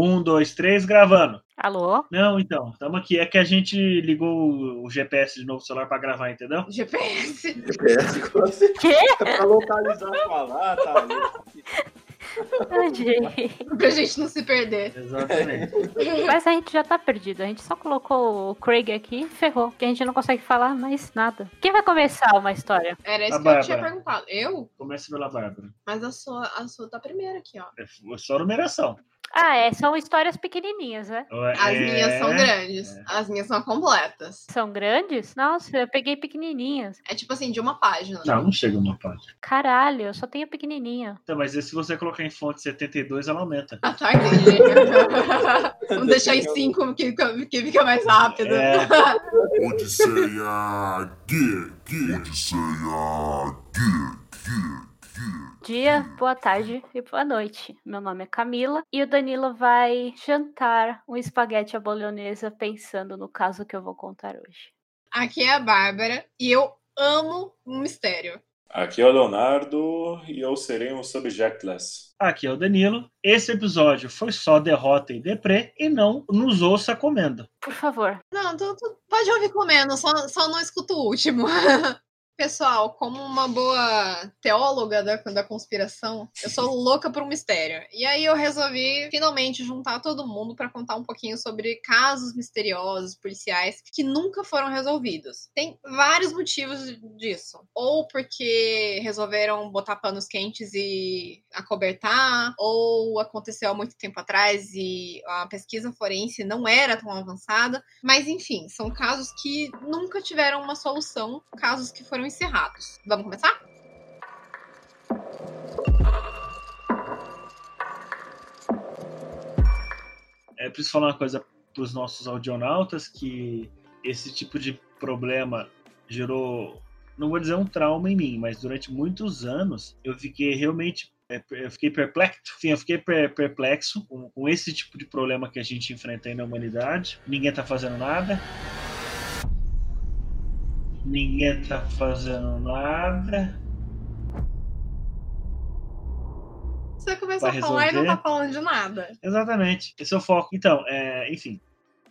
Um, dois, três, gravando. Alô? Não, então, estamos aqui. É que a gente ligou o GPS de novo celular para gravar, entendeu? GPS. GPS? Quê? É pra localizar falar, tá? Ai, gente. Pra gente não se perder. Exatamente. Mas a gente já tá perdido. A gente só colocou o Craig aqui e ferrou. Que a gente não consegue falar mais nada. Quem vai começar uma história? Era isso A que eu tinha Bárbara. perguntado. Eu? Começa pela Bárbara. Mas a sua, a sua tá primeiro aqui, ó. É só numeração. Ah, é. São histórias pequenininhas, né? As É, minhas são grandes. As minhas são completas. São grandes? Nossa, eu peguei pequenininhas. É tipo assim, de uma página. Não, não chega uma página. Caralho, eu só tenho pequenininha. Então, mas se você colocar em fonte 72, ela aumenta. Ah, tá, entendi. Vamos deixar em cinco que, que fica mais rápido. É. Odisseia Geek. Odisseia Geek. Dia, boa tarde e boa noite. Meu nome é Camila e o Danilo vai jantar um espaguete à bolonhesa pensando no caso que eu vou contar hoje. Aqui é a Bárbara e eu amo um mistério. Aqui é o Leonardo e eu serei um subjectless. Aqui é o Danilo. Esse episódio foi só derrota e deprê e não nos ouça comendo. Por favor. Não, tu, tu pode ouvir comendo, só, só não escuta o último. Pessoal, como uma boa teóloga da, da conspiração, eu sou louca por um mistério. E aí eu resolvi finalmente juntar todo mundo para contar um pouquinho sobre casos misteriosos, policiais, que nunca foram resolvidos. Tem vários motivos disso. Ou porque resolveram botar panos quentes e acobertar, ou aconteceu há muito tempo atrás e a pesquisa forense não era tão avançada. Mas enfim, são casos que nunca tiveram uma solução, casos que foram encerrados. Vamos começar? É preciso falar uma coisa para os nossos audionautas, que esse tipo de problema gerou, não vou dizer um trauma em mim, mas durante muitos anos eu fiquei realmente é, eu fiquei perplexo, enfim, eu fiquei per- perplexo com, com esse tipo de problema que a gente enfrenta aí na humanidade. Ninguém tá fazendo nada. Ninguém tá fazendo nada. Você começou Vai a falar e não tá falando de nada. Exatamente, esse é o foco. Então, é, enfim,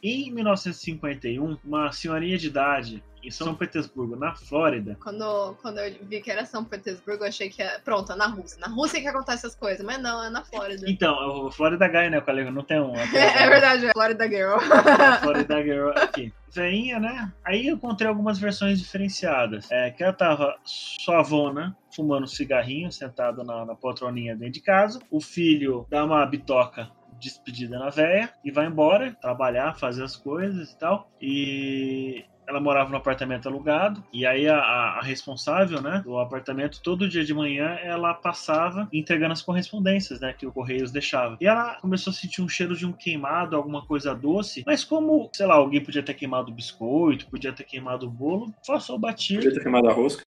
em 1951, uma senhorinha de idade em São Petersburgo, na Flórida, Quando, quando eu vi que era São Petersburgo, eu achei que era. Pronto, é na Rússia. Na Rússia que acontece essas coisas, mas não, é na Flórida. então, é o Florida Guy, né, colega? Não tem um. É, verdade, é Florida Girl. a Florida Girl aqui. Veinha, né? Aí eu encontrei algumas versões diferenciadas. É, que ela tava suavona, fumando um cigarrinho, sentado na, na poltroninha dentro de casa. O filho dá uma bitoca despedida na véia e vai embora trabalhar, fazer as coisas e tal. E ela morava no apartamento alugado e aí a, a- responsável, né, do apartamento, todo dia de manhã ela passava entregando as correspondências, né, que o Correios deixava. E ela começou a sentir um cheiro de um queimado, alguma coisa doce, mas como, sei lá, alguém podia ter queimado o biscoito, podia ter queimado o bolo, passou batido. Podia ter queimado a rosca.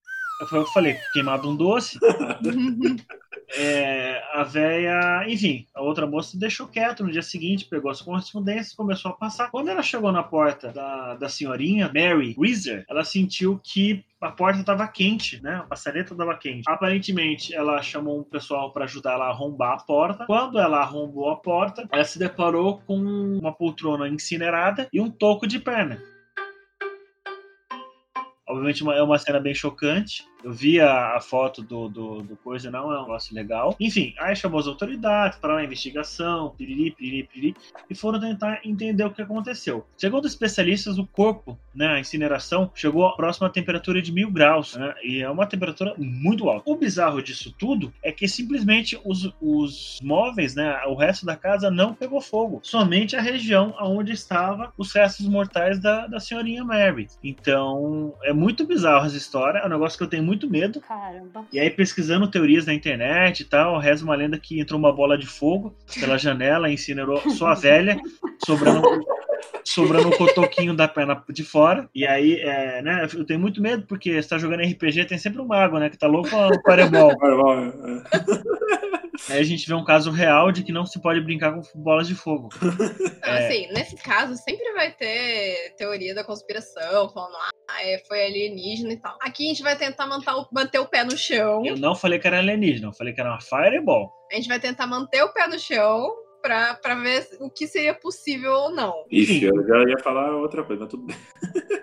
Foi o que eu falei, queimado um doce. É, a véia, enfim, a outra moça deixou quieto no dia seguinte, pegou as correspondências, começou a passar. Quando ela chegou na porta da, da senhorinha, Mary Reeser, ela sentiu que a porta estava quente, né? A maçaneta estava quente. Aparentemente, ela chamou um pessoal para ajudar ela a arrombar a porta. Quando ela arrombou a porta, ela se deparou com uma poltrona incinerada e um toco de perna. Obviamente uma- é uma cena bem chocante. Eu vi a, a foto do, do, do coisa, não é um negócio legal. Enfim, aí chamou as autoridades para uma investigação, piriri, piriri, piriri, e foram tentar entender o que aconteceu. Segundo especialistas, o corpo, né, a incineração, chegou à temperatura de mil graus, né, e é uma temperatura muito alta. O bizarro disso tudo é que simplesmente os, os móveis, né, o resto da casa não pegou fogo. Somente a região onde estava os restos mortais da, da senhorinha Mary. Então, é muito bizarro essa história, é um negócio que eu tenho muito medo. Caramba. E aí, pesquisando teorias na internet e tal, reza uma lenda que entrou uma bola de fogo pela janela e incinerou sua velha, sobrando, sobrando um cotoquinho da perna de fora. E aí, é, né, eu tenho muito medo, porque você tá jogando RPG, tem sempre um mago, né, que tá louco com o fireball. Aí a gente vê um caso real de que não se pode brincar com bolas de fogo. Não, assim, nesse caso, sempre vai ter teoria da conspiração, falando, ah, é, foi alienígena e tal. Aqui a gente vai tentar manter o, manter o pé no chão. Eu não falei que era alienígena, eu falei que era uma fireball. A gente vai tentar manter o pé no chão pra, pra ver o que seria possível ou não. Ixi, eu já ia falar outra coisa, mas tudo bem.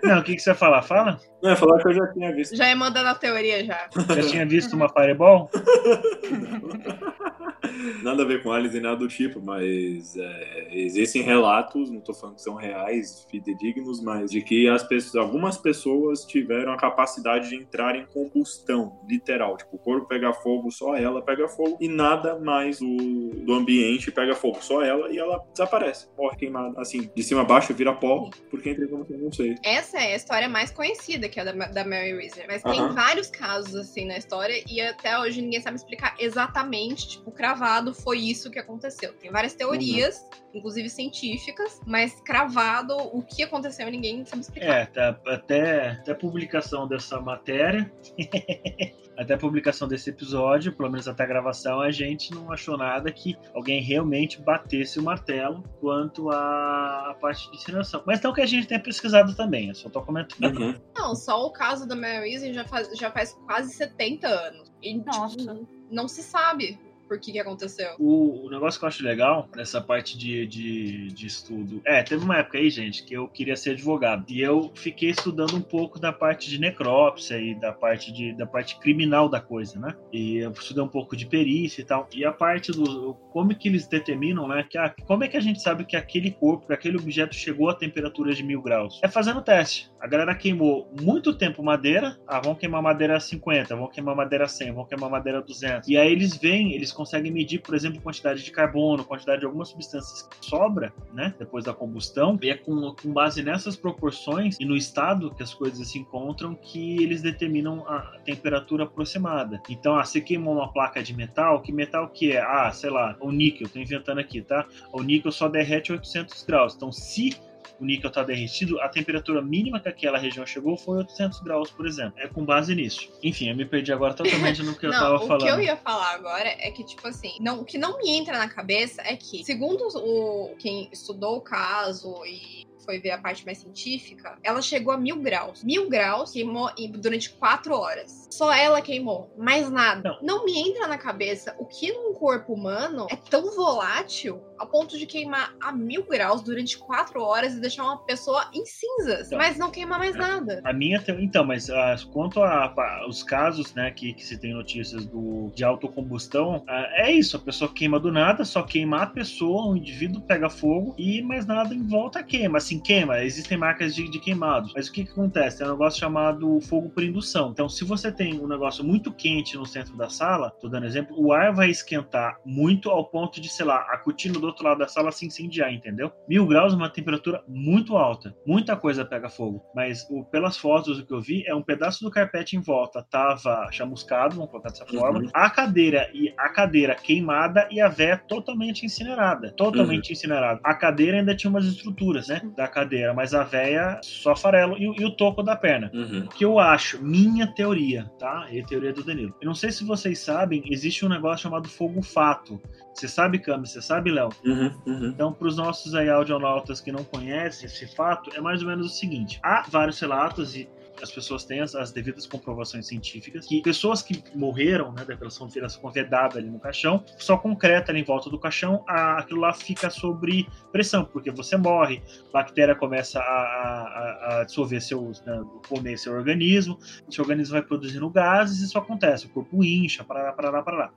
Não, o que, que você ia falar? Fala? Não, ia falar que eu já tinha visto. Já ia mandando a teoria já. Já tinha visto uma Fireball? Nada a ver com Alice e nada do tipo, mas é, existem relatos, não tô falando que são reais, fidedignos, mas de que as pessoas, algumas pessoas tiveram a capacidade de entrar em combustão, literal. Tipo, o corpo pega fogo, só ela pega fogo, e nada mais do, do ambiente pega fogo, só ela, e ela desaparece, morre queimada. Assim, de cima a baixo vira pó, porque entra em combustão, não sei. Essa é a história mais conhecida, que é a da, da Mary Weasley. Mas tem Aham. vários casos, assim, na história, e até hoje ninguém sabe explicar exatamente, tipo, cravado foi isso que aconteceu. Tem várias teorias, inclusive científicas, mas cravado o que aconteceu ninguém sabe explicar. É, tá- até, até publicação dessa matéria, até a publicação desse episódio, pelo menos até a gravação, a gente não achou nada que alguém realmente batesse o martelo quanto à, parte de incineração. Mas não que a gente tenha pesquisado também, eu só tô comentando. Uhum. Não, só o caso da Mary já faz, já faz quase 70 anos. E, tipo, Nossa. não se sabe por que que aconteceu. O, o negócio que eu acho legal nessa parte de, de, de estudo. É, teve uma época aí, gente, que eu queria ser advogado. E eu fiquei estudando um pouco da parte de necrópsia e da parte, de, da parte criminal da coisa, né? E eu estudei um pouco de perícia e tal. E a parte do. Como que eles determinam, né? Que, ah, como é que a gente sabe que aquele corpo, que aquele objeto chegou a temperatura de mil graus? É fazendo teste. A galera queimou muito tempo madeira. Ah, vão queimar madeira a 50, vão queimar madeira a 100, vão queimar madeira a 200. E aí eles veem, eles conseguem medir, por exemplo, quantidade de carbono, quantidade de algumas substâncias que sobra, né, depois da combustão, e é com, com base nessas proporções e no estado que as coisas se encontram que eles determinam a temperatura aproximada. Então, ah, você queimou uma placa de metal, que metal que é? Ah, sei lá, o níquel, tô inventando aqui, tá? O níquel só derrete a 800 graus. Então, se o níquel está derretido, a temperatura mínima que aquela região chegou foi 800 graus, por exemplo. É com base nisso. Enfim, eu me perdi agora totalmente no que eu não, tava o falando. que eu ia falar agora é que, tipo assim, não, o que não me entra na cabeça é que, segundo o quem estudou o caso e foi ver a parte mais científica, ela chegou a mil graus. Mil graus queimou durante quatro horas. Só ela queimou, mais nada. Não. me entra na cabeça o que num corpo humano é tão volátil a ponto de queimar a mil graus durante quatro horas e deixar uma pessoa em cinzas, Então. mas não queimar mais nada. A minha então, mas ah, quanto a, a- os casos, né, que, que se tem notícias do de autocombustão, ah, é isso, a pessoa queima do nada, só queima a pessoa, o indivíduo pega fogo e mais nada em volta queima, assim queima. Existem marcas de, de queimados, mas o que, que acontece? É um negócio chamado fogo por indução. Então, se você tem um negócio muito quente no centro da sala, tô dando exemplo, o ar vai esquentar muito ao ponto de, sei lá, a cortina do outro lado da sala se incendiar, entendeu? Mil graus é uma temperatura muito alta, muita coisa pega fogo, mas o, pelas fotos o que eu vi é um pedaço do carpete em volta tava chamuscado, vamos colocar dessa forma, Uhum. a cadeira e a cadeira queimada e a véia totalmente incinerada, totalmente incinerada. A cadeira ainda tinha umas estruturas, né, da cadeira, mas a véia só farelo e, o- e o toco da perna. Uhum. O que eu acho, minha teoria, tá? E a teoria do Danilo. Eu não sei se vocês sabem, existe um negócio chamado fogo fato. Você sabe, Cami? Você sabe, Léo? Uhum. Uhum. Então, para os nossos aí audionautas que não conhecem esse fato, é mais ou menos o seguinte: há vários relatos e as pessoas têm as, as devidas comprovações científicas que pessoas que morreram, né, depressão viração vedada ali no caixão, só concreta ali em volta do caixão, a- aquilo lá fica sobre pressão, porque você morre, bactéria começa a, a- a dissolver seu, né, comer seu organismo, seu organismo vai produzindo gases isso acontece, o corpo incha, para lá, para lá, para lá.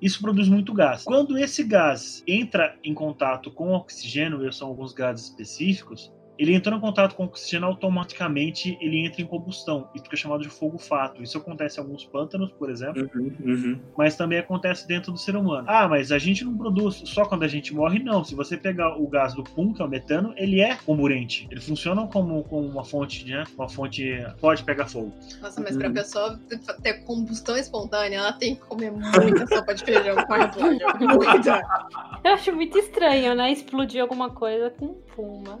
Isso produz muito gás. Quando esse gás entra em contato com oxigênio, e são alguns gases específicos, ele entrou em contato com o oxigênio, automaticamente ele entra em combustão. Isso que é chamado de fogo fato. Isso acontece em alguns pântanos, por exemplo, Uhum. Uhum. mas também acontece dentro do ser humano. Ah, mas a gente não produz só quando a gente morre, não. Se você pegar o gás do pum, que é o metano, ele é comburente. Ele funciona como, como uma fonte, né? Uma fonte pode pegar fogo. Nossa, mas pra Uhum. pessoa ter- combustão espontânea, ela tem que comer muita sopa de feijão com. Muita. Eu acho muito estranho, né? Explodir alguma coisa com fuma.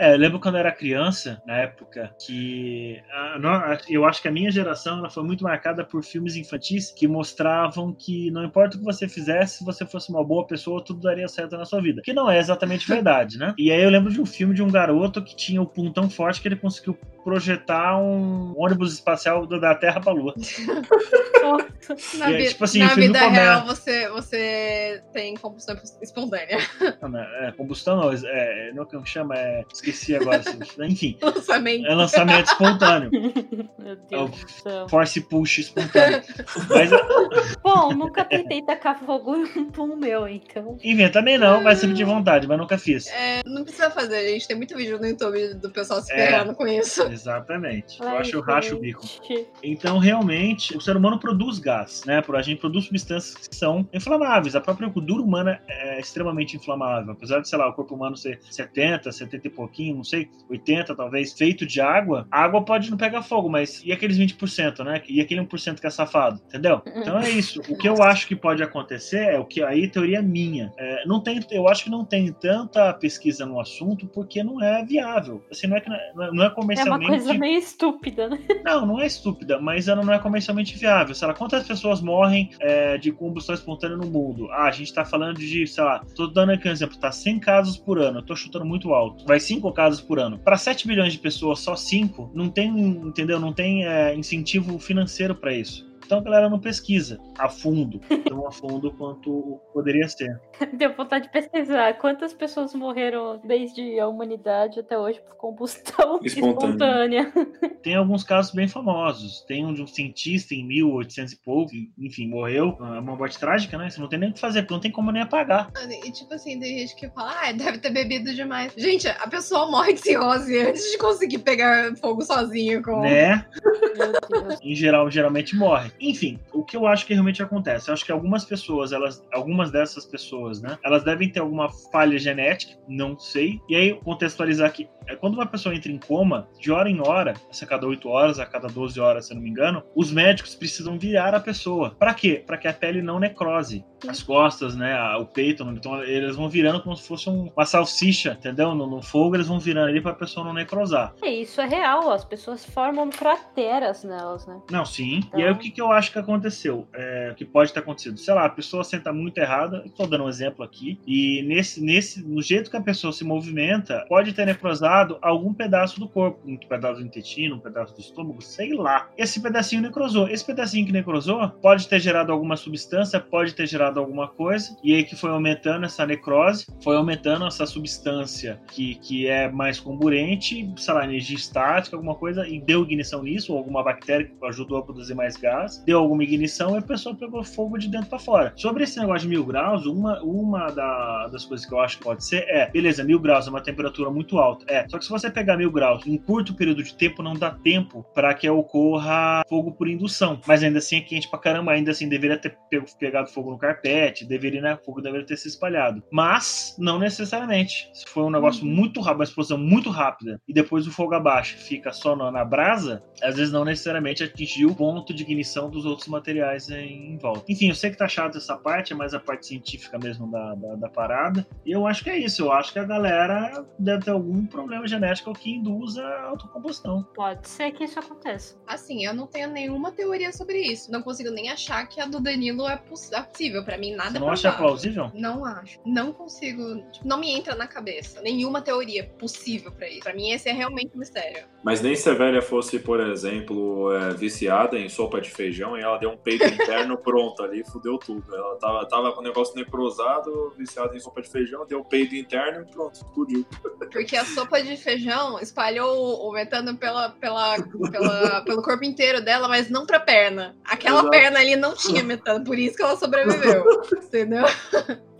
É, eu lembro quando eu era criança, na época, que a eu acho que a minha geração ela foi muito marcada por filmes infantis que mostravam que não importa o que você fizesse, se você fosse uma boa pessoa, tudo daria certo na sua vida. Que não é exatamente verdade, né? E aí eu lembro de um filme de um garoto que tinha o pum tão forte que ele conseguiu projetar um ônibus espacial da- Terra pra Lua. Na, é, tipo assim, na vida começa- real, você, você tem combustão espontânea. Não, não, é, combustão não, é, não é como chama, é, esqueci agora. Enfim, Lançamento. é lançamento espontâneo. Meu Deus céu. Force push espontâneo. Mas, Bom, nunca tentei tacar fogo no meu, então. enfim, também não, vai ser de vontade, mas nunca fiz. É, não precisa fazer, gente. Tem muito vídeo no YouTube do pessoal se É. ferrando com isso. Exatamente. Eu Ai, acho eu racho o bico. Então, realmente, o ser humano produz gás, né? A gente produz substâncias que são inflamáveis. A própria gordura humana é extremamente inflamável. Apesar de, sei lá, o corpo humano ser 70, 70 e pouquinho, não sei, 80 talvez, feito de água, a água pode não pegar fogo, mas e aqueles 20%, né? E aquele 1% que é safado, entendeu? Então é isso. O que eu acho que pode acontecer é o que aí teoria minha. É, não tem, eu acho que não tem tanta pesquisa no assunto porque não é viável. Assim, não é, que não é, não é É uma comercialmente coisa meio estúpida, né? não, não é estúpida, mas ela não é comercialmente viável. Sei lá, quantas pessoas morrem é, de combustão espontânea no mundo? Ah, a gente tá falando de, sei lá, tô dando aqui um exemplo, tá 100 casos por ano, eu tô chutando muito alto. Vai 5 casos por ano. Para 7 bilhões de pessoas, só 5, não tem, entendeu? Não tem é, incentivo financeiro para isso. Então a galera não pesquisa a fundo, tão a fundo quanto poderia ser. Deu vontade de pesquisar quantas pessoas morreram desde a humanidade até hoje por combustão Espontânea. espontânea. Tem alguns casos bem famosos. Tem um de um cientista em 1800 e pouco, enfim, morreu. É uma morte trágica, né? Você não tem nem o que fazer, porque não tem como nem apagar. E tipo assim, tem gente que fala, ah, deve ter bebido demais. Gente, a pessoa morre de cirrose antes de conseguir pegar fogo sozinha com. Né? Em geral, geralmente morre. Enfim, o que eu acho que realmente acontece? Eu acho que algumas pessoas, elas, algumas dessas pessoas, né, elas devem ter alguma falha genética, não sei. E aí, contextualizar aqui, é quando uma pessoa entra em coma, de hora em hora, a cada 8 horas, a cada 12 horas, se eu não me engano, os médicos precisam virar a pessoa. Para quê? Para que a pele não necrose. As costas, né, o peito, então eles vão virando como se fosse um- uma salsicha, entendeu? No, no fogo eles vão virando ali para a pessoa não necrosar. É, isso é real, as pessoas formam crateras nelas, né? Não, sim. Então- E aí o que, que eu acho que aconteceu? É, que pode ter acontecido? Sei lá, a pessoa senta muito errada, estou dando um exemplo aqui, e nesse, nesse, no jeito que a pessoa se movimenta, pode ter necrosado algum pedaço do corpo, um pedaço do intestino, um pedaço do estômago, sei lá. Esse pedacinho necrosou. Esse pedacinho que necrosou pode ter gerado alguma substância, pode ter gerado alguma coisa, e aí que foi aumentando essa necrose, foi aumentando essa substância que, que é mais comburente, sei lá, energia estática, alguma coisa, e deu ignição nisso, ou alguma bactéria que ajudou a produzir mais gás, deu alguma ignição e a pessoa pegou fogo de dentro para fora. Sobre esse negócio de mil graus, uma, uma da- das coisas que eu acho que pode ser é, beleza, mil graus é uma temperatura muito alta, é, só que se você pegar mil graus em curto período de tempo, não dá tempo para que ocorra fogo por indução, mas ainda assim é quente pra caramba, ainda assim deveria ter pegado fogo no carpete, deveria, né, fogo deveria ter se espalhado, mas não necessariamente, se for um negócio muito rápido, uma explosão muito rápida, e depois o fogo abaixa, fica só na, na brasa, às vezes não necessariamente atingiu o ponto de ignição dos outros materiais em, em volta. Enfim, eu sei que tá chato essa parte, é mais a parte científica mesmo da, da, da parada. E eu acho que é isso. Eu acho que a galera deve ter algum problema genético que induza a autocombustão. Pode ser que isso aconteça. Assim, eu não tenho nenhuma teoria sobre isso. Não consigo nem achar que a do Danilo é, é possível. Pra mim, nada Você é não acha provável. plausível? Não acho. Não consigo. tipo, não me entra na cabeça. Nenhuma teoria possível pra isso. Pra mim, esse é realmente um mistério. Mas nem se a velha fosse, por exemplo, é, viciada em sopa de feijão e ela deu um peito interno pronto ali, fudeu tudo. Ela tava, tava com o negócio necrosado, viciada em sopa de feijão, deu um peito interno e pronto, explodiu. Porque a sopa de feijão espalhou o metano pela, pela, pela- pelo corpo inteiro dela, mas não pra perna. Aquela Exato. perna ali não tinha metano, por isso que ela sobreviveu. entendeu?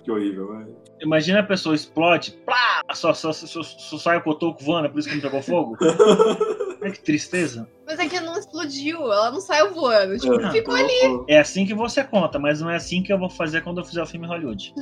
Que horrível, velho. Imagina a pessoa explode, plá, só, só, só, só sai o cotoco voando, é por isso que não pegou fogo. Ai, que tristeza. Mas é que não explodiu, ela não saiu voando. Tipo, É. ficou ali. É assim que você conta, mas não é assim que eu vou fazer quando eu fizer o filme Hollywood.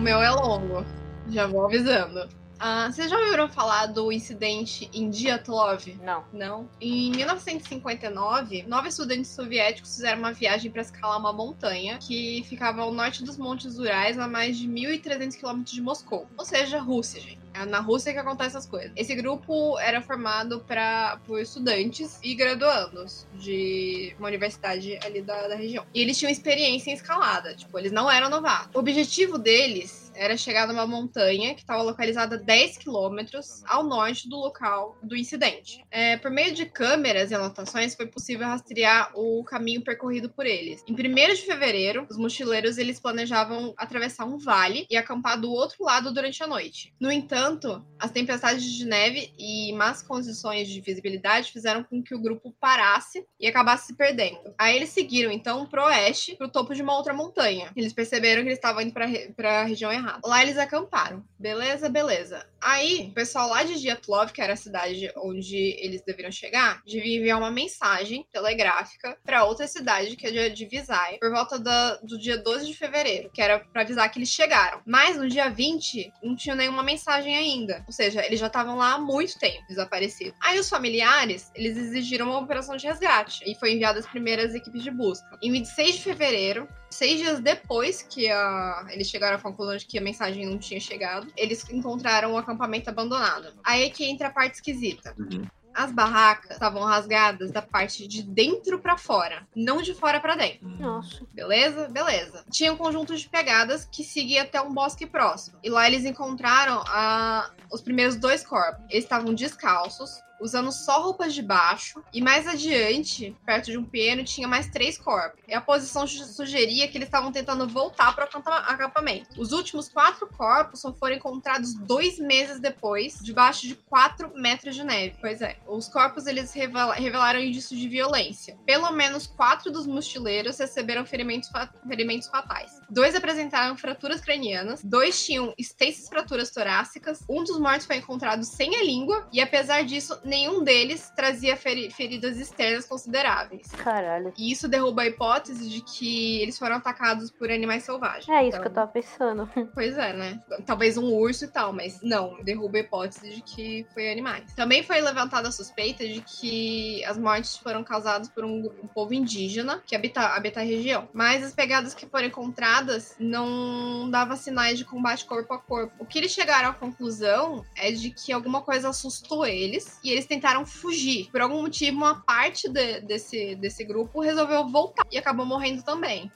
O meu é longo. Já vou avisando. Ah, vocês já ouviram falar do incidente em Dyatlov? Não. Não. Em 1959, nove estudantes soviéticos fizeram uma viagem para escalar uma montanha que ficava ao norte dos Montes Urais, a mais de 1.300 quilômetros de Moscou. Ou seja, Rússia, gente. É na Rússia que acontecem essas coisas. Esse grupo era formado pra, por estudantes e graduandos de uma universidade ali da, da região. E eles tinham experiência em escalada, tipo, eles não eram novatos. O objetivo deles era chegar numa montanha que estava localizada a 10 quilômetros ao norte do local do incidente. É, por meio de câmeras e anotações, foi possível rastrear o caminho percorrido por eles. Em 1 de fevereiro, os mochileiros eles planejavam atravessar um vale e acampar do outro lado durante a noite. No entanto, as tempestades de neve e más condições de visibilidade fizeram com que o grupo parasse e acabasse se perdendo. Aí eles seguiram então pro oeste, pro topo de uma outra montanha. Eles perceberam que eles estavam indo para a região errada. Lá eles acamparam. Beleza, beleza. Aí, o pessoal lá de Dyatlov, que era a cidade onde eles deveriam chegar, devia enviar uma mensagem telegráfica para outra cidade, que é de Visay, por volta do dia 12 de fevereiro, que era para avisar que eles chegaram. Mas no dia 20, não tinha nenhuma mensagem ainda. Ou seja, eles já estavam lá há muito tempo desaparecidos. Aí os familiares, eles exigiram uma operação de resgate e foi enviada as primeiras equipes de busca. Em 26 de fevereiro, seis dias depois que a, eles chegaram à conclusão de que a mensagem não tinha chegado, eles encontraram o acampamento abandonado. Aí é que entra a parte esquisita. Uhum. As barracas estavam rasgadas da parte de dentro para fora, não de fora para dentro. Nossa. Beleza? Beleza. Tinha um conjunto de pegadas que seguia até um bosque próximo. E lá eles encontraram a... os primeiros dois corpos. Eles estavam descalços, usando só roupas de baixo. E mais adiante, perto de um piano, tinha mais três corpos. E a posição su- sugeria que eles estavam tentando voltar para o acampa- acampamento. Os últimos quatro corpos só foram encontrados dois meses depois, debaixo de quatro metros de neve. Pois é, os corpos eles revela- revelaram indícios de violência. Pelo menos quatro dos mochileiros receberam ferimentos, fa- ferimentos fatais. Dois apresentaram fraturas cranianas, dois tinham extensas fraturas torácicas, um dos mortos foi encontrado sem a língua, e apesar disso, nenhum deles trazia feri- feridas externas consideráveis. Caralho. E isso derruba a hipótese de que eles foram atacados por animais selvagens. É isso Então, que eu tava pensando. Pois é, né? Talvez um urso e tal, mas não, derruba a hipótese de que foi animais. Também foi levantada a suspeita de que as mortes foram causadas por um, um povo indígena que habita, habita a região. Mas as pegadas que foram encontradas não davam sinais de combate corpo a corpo. O que eles chegaram à conclusão é de que alguma coisa assustou eles e eles tentaram fugir. Por algum motivo, uma parte de- desse, desse grupo resolveu voltar e acabou morrendo também.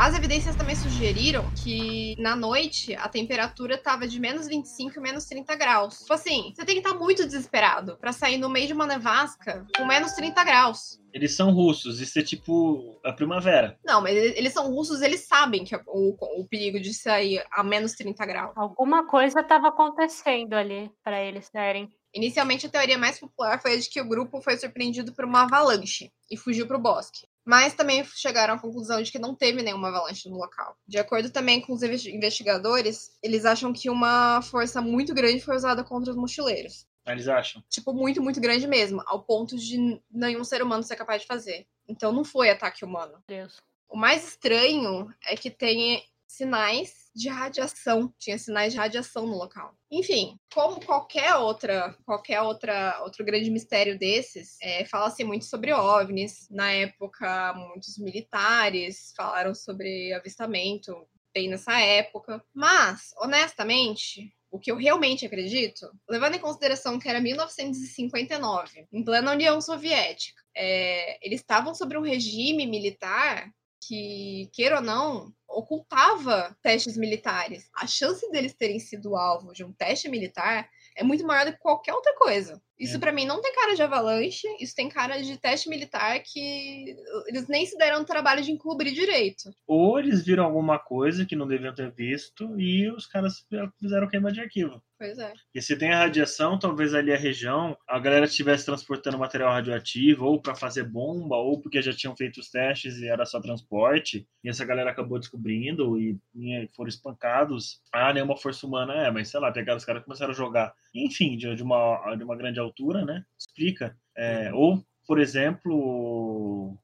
As evidências também sugeriram que na noite a temperatura tava de menos 25 e menos 30 graus. Tipo assim, você tem que estar muito desesperado pra sair no meio de uma nevasca com menos 30 graus. Eles são russos, isso é tipo a primavera. Não, mas eles eles são russos, eles sabem que é o, o perigo de sair a menos 30 graus. Alguma coisa tava acontecendo ali pra eles serem. Inicialmente, a teoria mais popular foi a de que o grupo foi surpreendido por uma avalanche e fugiu para o bosque. Mas também chegaram à conclusão de que não teve nenhuma avalanche no local. De acordo também com os investi- investigadores, eles acham que uma força muito grande foi usada contra os mochileiros. Eles acham. Tipo, muito, muito grande mesmo, ao ponto de nenhum ser humano ser capaz de fazer. Então não foi ataque humano. Deus. O mais estranho é que tem sinais de radiação. Tinha sinais de radiação no local. Enfim, como qualquer outra, qualquer outra, outro grande mistério desses, é, fala-se muito sobre OVNIs. Na época, muitos militares falaram sobre avistamento, bem nessa época. Mas, honestamente, o que eu realmente acredito, levando em consideração que era 1959, em plena União Soviética, é, eles estavam sobre um regime militar que, queira ou não, ocultava testes militares. A chance deles terem sido alvo de um teste militar é muito maior do que qualquer outra coisa. Isso É. pra mim não tem cara de avalanche, isso tem cara de teste militar que eles nem se deram o trabalho de encobrir direito. Ou eles viram alguma coisa que não deviam ter visto e os caras fizeram queima de arquivo. Pois é. E se tem a radiação, talvez ali a região, a galera estivesse transportando material radioativo, ou para fazer bomba, ou porque já tinham feito os testes e era só transporte, e essa galera acabou descobrindo e, e foram espancados. Ah, nenhuma força humana é, mas sei lá, pegaram os caras e começaram a jogar. Enfim, de, de uma, de uma grande altura, né? Explica. É, ou, por exemplo,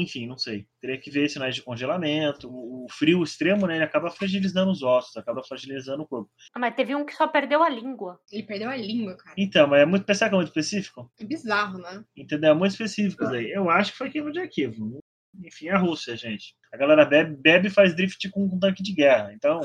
enfim, não sei. Teria que ver sinais de congelamento. O o frio extremo, né? Ele acaba fragilizando os ossos, acaba fragilizando o corpo. Ah, mas teve um que só perdeu a língua. Ele perdeu a língua, cara. Então, mas é muito, pensar que é muito específico? É bizarro, né? Entendeu? É muito específico aí. Eu acho que foi queima de arquivo. Enfim, a Rússia, gente. A galera bebe, bebe e faz drift com um tanque de guerra. Então,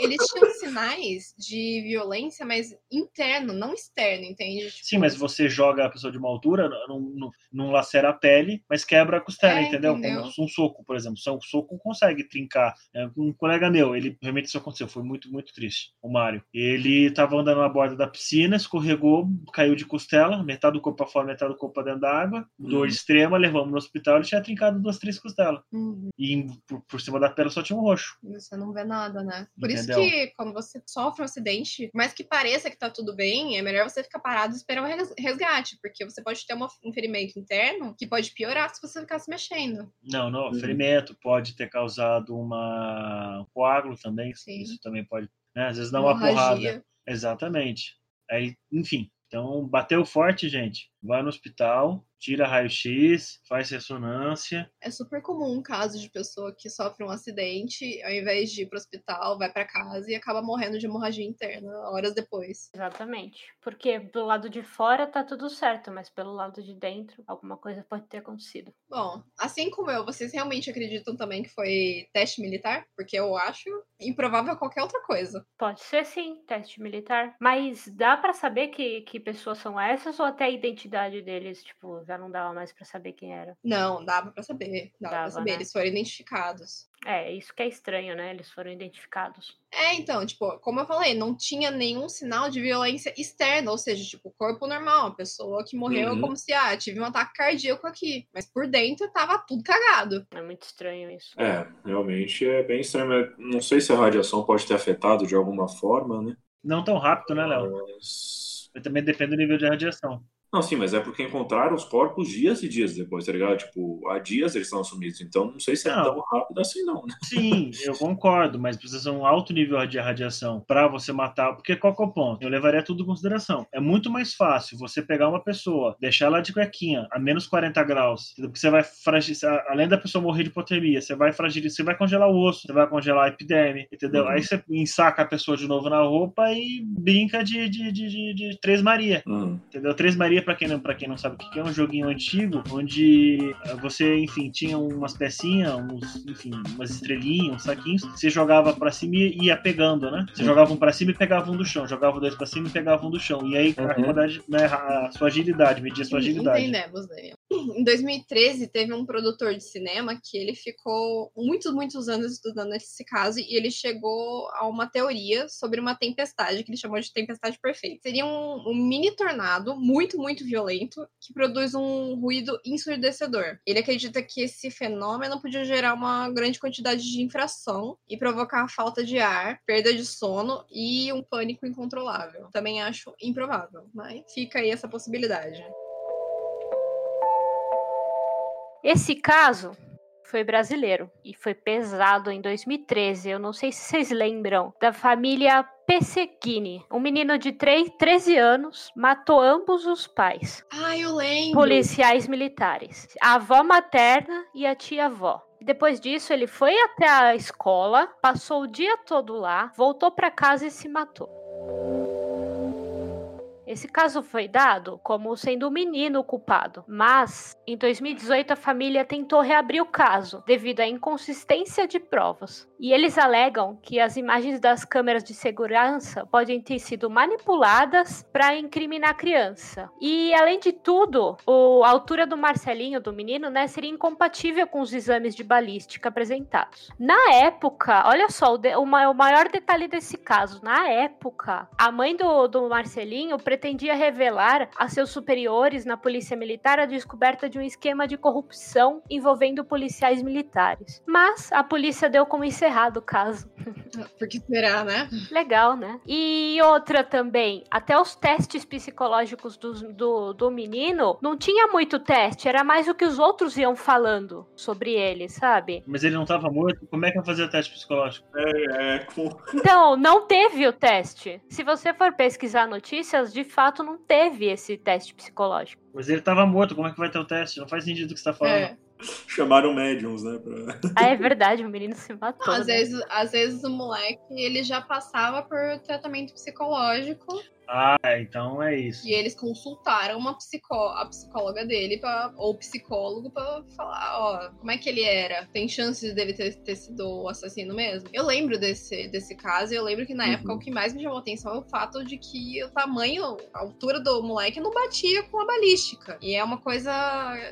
Eles tinham sinais de violência, mas interno, não externo, entende? Tipo, sim, mas você joga a pessoa de uma altura, não, não, não lacera a pele, mas quebra a costela, É, entendeu? entendeu? Como um soco, por exemplo. Um soco consegue trincar. É, Um colega meu, ele realmente isso aconteceu, foi muito, muito triste. O Mário. Ele tava andando na borda da piscina, escorregou, caiu de costela, metade do corpo pra fora, metade do corpo pra dentro da água. Dor Uhum. extrema, levamos no hospital, ele tinha trincado duas, três costelas. uhum, E por, por cima da pele só tinha um roxo. você não vê nada, né? Por Entendeu? isso que quando você sofre um acidente, por mais que pareça que tá tudo bem, é melhor você ficar parado e esperar o res- resgate, porque você pode ter uma- um ferimento interno que pode piorar se você ficar se mexendo. Não, não, Uhum. ferimento pode ter causado uma um coágulo também. Sim. Isso também pode, né? Às vezes dá uma porrada. Hemorragia. Exatamente. Aí, enfim. Então, bateu forte, gente. Vai no hospital, tira raio-x, faz ressonância. É super comum um caso de pessoa que sofre um acidente, ao invés de ir pro hospital, vai pra casa e acaba morrendo de hemorragia interna horas depois. Exatamente. Porque do lado de fora tá tudo certo, mas pelo lado de dentro, alguma coisa pode ter acontecido. Bom, assim como eu, vocês realmente acreditam também que foi teste militar? Porque eu acho improvável qualquer outra coisa. Pode ser sim, teste militar. Mas dá pra saber que, que pessoas são essas ou até a identidade deles, tipo, já não dava mais pra saber quem era? Não, dava pra saber. Dava, pra Dava, saber. né? Eles foram identificados. É, isso que é estranho, né? Eles foram identificados. É, então, tipo, como eu falei, não tinha nenhum sinal de violência externa, ou seja, tipo, corpo normal, a pessoa que morreu é Uhum. como se, ah, tive um ataque cardíaco aqui. Mas por dentro tava tudo cagado. É muito estranho isso. É, realmente é bem estranho. mas Não sei se a radiação pode ter afetado de alguma forma, né? Não tão rápido, né, Léo? Mas... Mas Também depende do nível de radiação. Não, sim, mas é porque encontraram os corpos dias e dias depois, tá ligado? Tipo, há dias eles estão sumidos, então não sei se é Não. tão rápido assim, não, né? Sim, eu concordo, mas precisa ser um alto nível de radiação para você matar. Porque qual que é o ponto? Eu levaria tudo em consideração. É muito mais fácil você pegar uma pessoa, deixar ela de cuequinha a menos 40 graus, porque você vai fragilizar, além da pessoa morrer de hipotermia, você vai fragilizar, você vai congelar o osso, você vai congelar a epiderme, entendeu? Uhum. Aí você ensaca a pessoa de novo na roupa e brinca de, de, de, de, de Três Maria. Hum. Entendeu? Três Maria, pra quem não, pra quem não sabe o que é, um joguinho antigo, onde eh, você, enfim, tinha umas pecinhas, uns, enfim, umas estrelinhas, uns saquinhos, você jogava pra cima e ia pegando, né? Você Uhum. jogava um pra cima e pegava um do chão, jogava dois pra cima e pegava um do chão. E aí a, Uhum. quantidade, né, a sua agilidade, media a sua agilidade. Entendemos, Daniel. Em 2013, teve um produtor de cinema que ele ficou muitos, muitos anos estudando esse caso e ele chegou a uma teoria sobre uma tempestade que ele chamou de tempestade perfeita. Seria um, um mini tornado muito, muito violento que produz um ruído ensurdecedor. Ele acredita que esse fenômeno podia gerar uma grande quantidade de infração e provocar falta de ar, perda de sono e um pânico incontrolável. Também acho improvável, mas fica aí essa possibilidade. Esse caso foi brasileiro e foi pesado em 2013. Eu não sei se vocês lembram da família Pesseguini. Um menino de 3, 13 anos matou ambos os pais, Ah, eu lembro. policiais militares, a avó materna e a tia-avó. Depois disso, ele foi até a escola, passou o dia todo lá, voltou para casa e se matou. Esse caso foi dado como sendo o menino o culpado, mas em 2018 a família tentou reabrir o caso devido à inconsistência de provas. E eles alegam que as imagens das câmeras de segurança podem ter sido manipuladas para incriminar a criança. E além de tudo, a altura do Marcelinho, do menino, né, seria incompatível com os exames de balística apresentados. Na época, olha só o, de- o ma- o maior detalhe desse caso. Na época, a mãe do, do Marcelinho pretendia revelar a seus superiores na polícia militar a descoberta de um esquema de corrupção envolvendo policiais militares. Mas a polícia deu como encerrado o caso. Porque será, né? Legal, né? E outra também, até os testes psicológicos dos- do, do menino não tinha muito teste, era mais o que os outros iam falando sobre ele, sabe? Mas ele não tava morto, como é que fazer o teste psicológico? É, com... Então, não teve o teste. Se você for pesquisar notícias, de fato não teve esse teste psicológico. Mas ele tava morto, como é que vai ter o teste? Não faz sentido o que você tá falando. É. chamaram médiums, né? Pra... Ah, é verdade, o menino se matou. Às né? vezes, às vezes o moleque ele já passava por tratamento psicológico Ah, então é isso. E eles consultaram uma psicó a psicóloga dele pra, ou psicólogo pra falar, ó, como é que ele era? Tem chances dele ter, ter sido o assassino mesmo? Eu lembro desse, desse caso e eu lembro que na Uhum. época o que mais me chamou atenção é o fato de que o tamanho, a altura do moleque não batia com a balística. E é uma coisa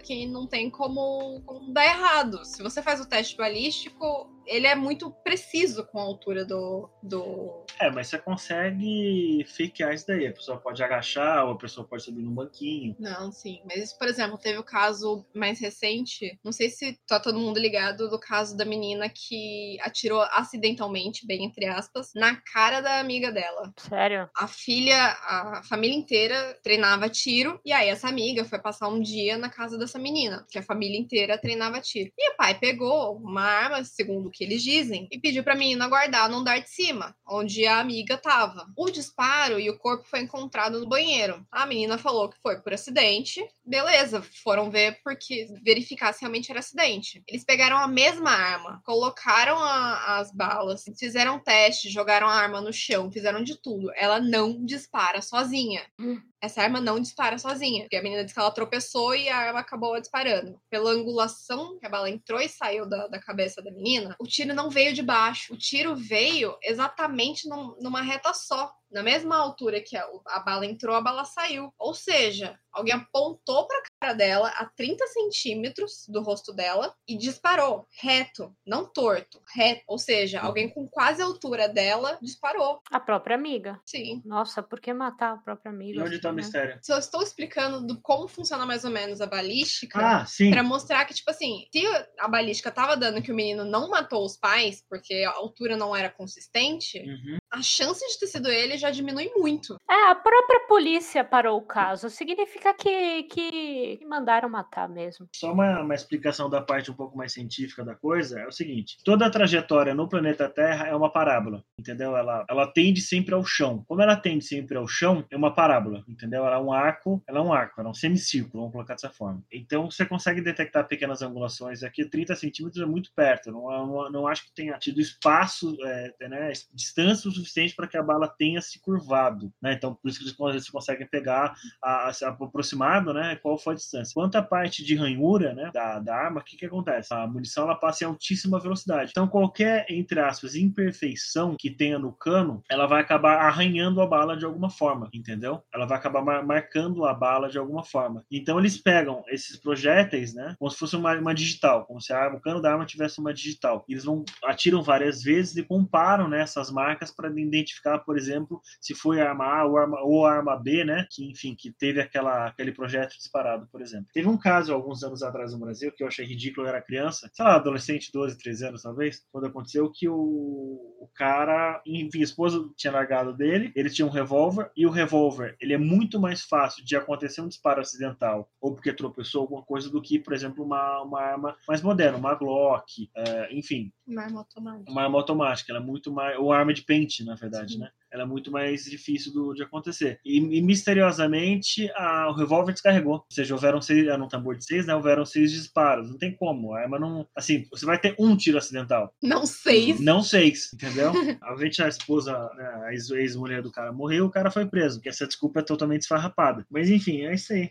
que não tem como, como dar errado. Se você faz o teste balístico, ele é muito preciso com a altura do. do... É, mas você consegue fakear isso daí. A pessoa pode agachar, ou a pessoa pode subir num banquinho. Não, sim. Mas, por exemplo, teve o caso mais recente. Não sei se tá todo mundo ligado do caso da menina que atirou acidentalmente, bem entre aspas, na cara da amiga dela. Sério? A filha, a família inteira treinava tiro. E aí, essa amiga foi passar um dia na casa dessa menina, que a família inteira treinava tiro. E o pai pegou uma arma, segundo o que eles dizem, e pediu pra menina guardar no andar de cima, onde a amiga tava. O disparo e o corpo foi encontrado no banheiro. A menina falou que foi por acidente. Beleza, foram ver porque verificar se realmente era acidente. Eles pegaram a mesma arma, colocaram a- as balas, fizeram teste, jogaram a arma no chão, fizeram de tudo. Ela não dispara sozinha. Hum. Essa arma não dispara sozinha. Porque a menina disse que ela tropeçou e a arma acabou disparando. Pela angulação que a bala entrou e saiu da, da cabeça da menina, o tiro não veio de baixo. O tiro veio exatamente num- numa reta só. Na mesma altura que a, a bala entrou, a bala saiu. Ou seja, alguém apontou pra cara dela a 30 centímetros do rosto dela e disparou reto, não torto, reto. Ou seja, alguém com quase a altura dela disparou. A própria amiga. Sim. Nossa, por que matar a própria E amiga? onde tá o né? mistério? Se eu estou explicando do como funciona mais ou menos a balística, Ah, sim. Pra mostrar que, tipo assim, se a balística tava dando que o menino não matou os pais, porque a altura não era consistente, Uhum. A chance de ter sido ele já diminui muito. É, a própria polícia parou o caso. Significa que, que, que mandaram matar mesmo. Só uma, uma explicação da parte um pouco mais científica da coisa é o seguinte: toda a trajetória no planeta Terra é uma parábola, entendeu? Ela, ela tende sempre ao chão. Como ela tende sempre ao chão, é uma parábola, entendeu? Ela é um arco, ela é um arco, ela é um semicírculo, vamos colocar dessa forma. Então você consegue detectar pequenas angulações aqui, 30 centímetros é muito perto. Não, não, não acho que tenha tido espaço, é, né, distância suficiente para que a bala tenha se curvado, né? Então por isso que eles, conseguem pegar a, a, aproximado, né? Qual foi a distância. Quanto à parte de ranhura, né? Da, da arma, o que, que acontece? A munição ela passa em altíssima velocidade. Então, qualquer, entre aspas, imperfeição que tenha no cano, ela vai acabar arranhando a bala de alguma forma, entendeu? Ela vai acabar mar marcando a bala de alguma forma. Então, eles pegam esses projéteis, né? Como se fosse uma, uma digital, como se a o cano da arma tivesse uma digital. Eles vão atiram várias vezes e comparam né, essas marcas para identificar, por exemplo, se foi a arma A ou a arma, ou a arma B, né? Que, enfim, que teve aquela, aquele projeto disparado, por exemplo. Teve um caso alguns anos atrás no Brasil que eu achei ridículo, eu era criança, sei lá, adolescente, 12, 13 anos talvez, quando aconteceu que o, o cara, enfim, a esposa tinha largado dele, ele tinha um revólver e o revólver, ele é muito mais fácil de acontecer um disparo acidental ou porque tropeçou alguma coisa do que, por exemplo, uma, uma arma mais moderna, uma Glock, é, enfim, Uma arma automática. uma arma automática, ela é muito mais, ou arma de pente, na verdade, né? Ela é muito mais difícil do- de acontecer. E, e, misteriosamente a- o revólver descarregou. Ou seja, houveram seis, era um tambor de seis, né? Houveram seis disparos. Não tem como. A arma não. Assim, você vai ter um tiro acidental. Não sei. Não seis, entendeu? Obviamente a esposa, né, a ex- ex-mulher do cara morreu, o cara foi preso. Que essa desculpa é totalmente esfarrapada. Mas enfim, é isso aí.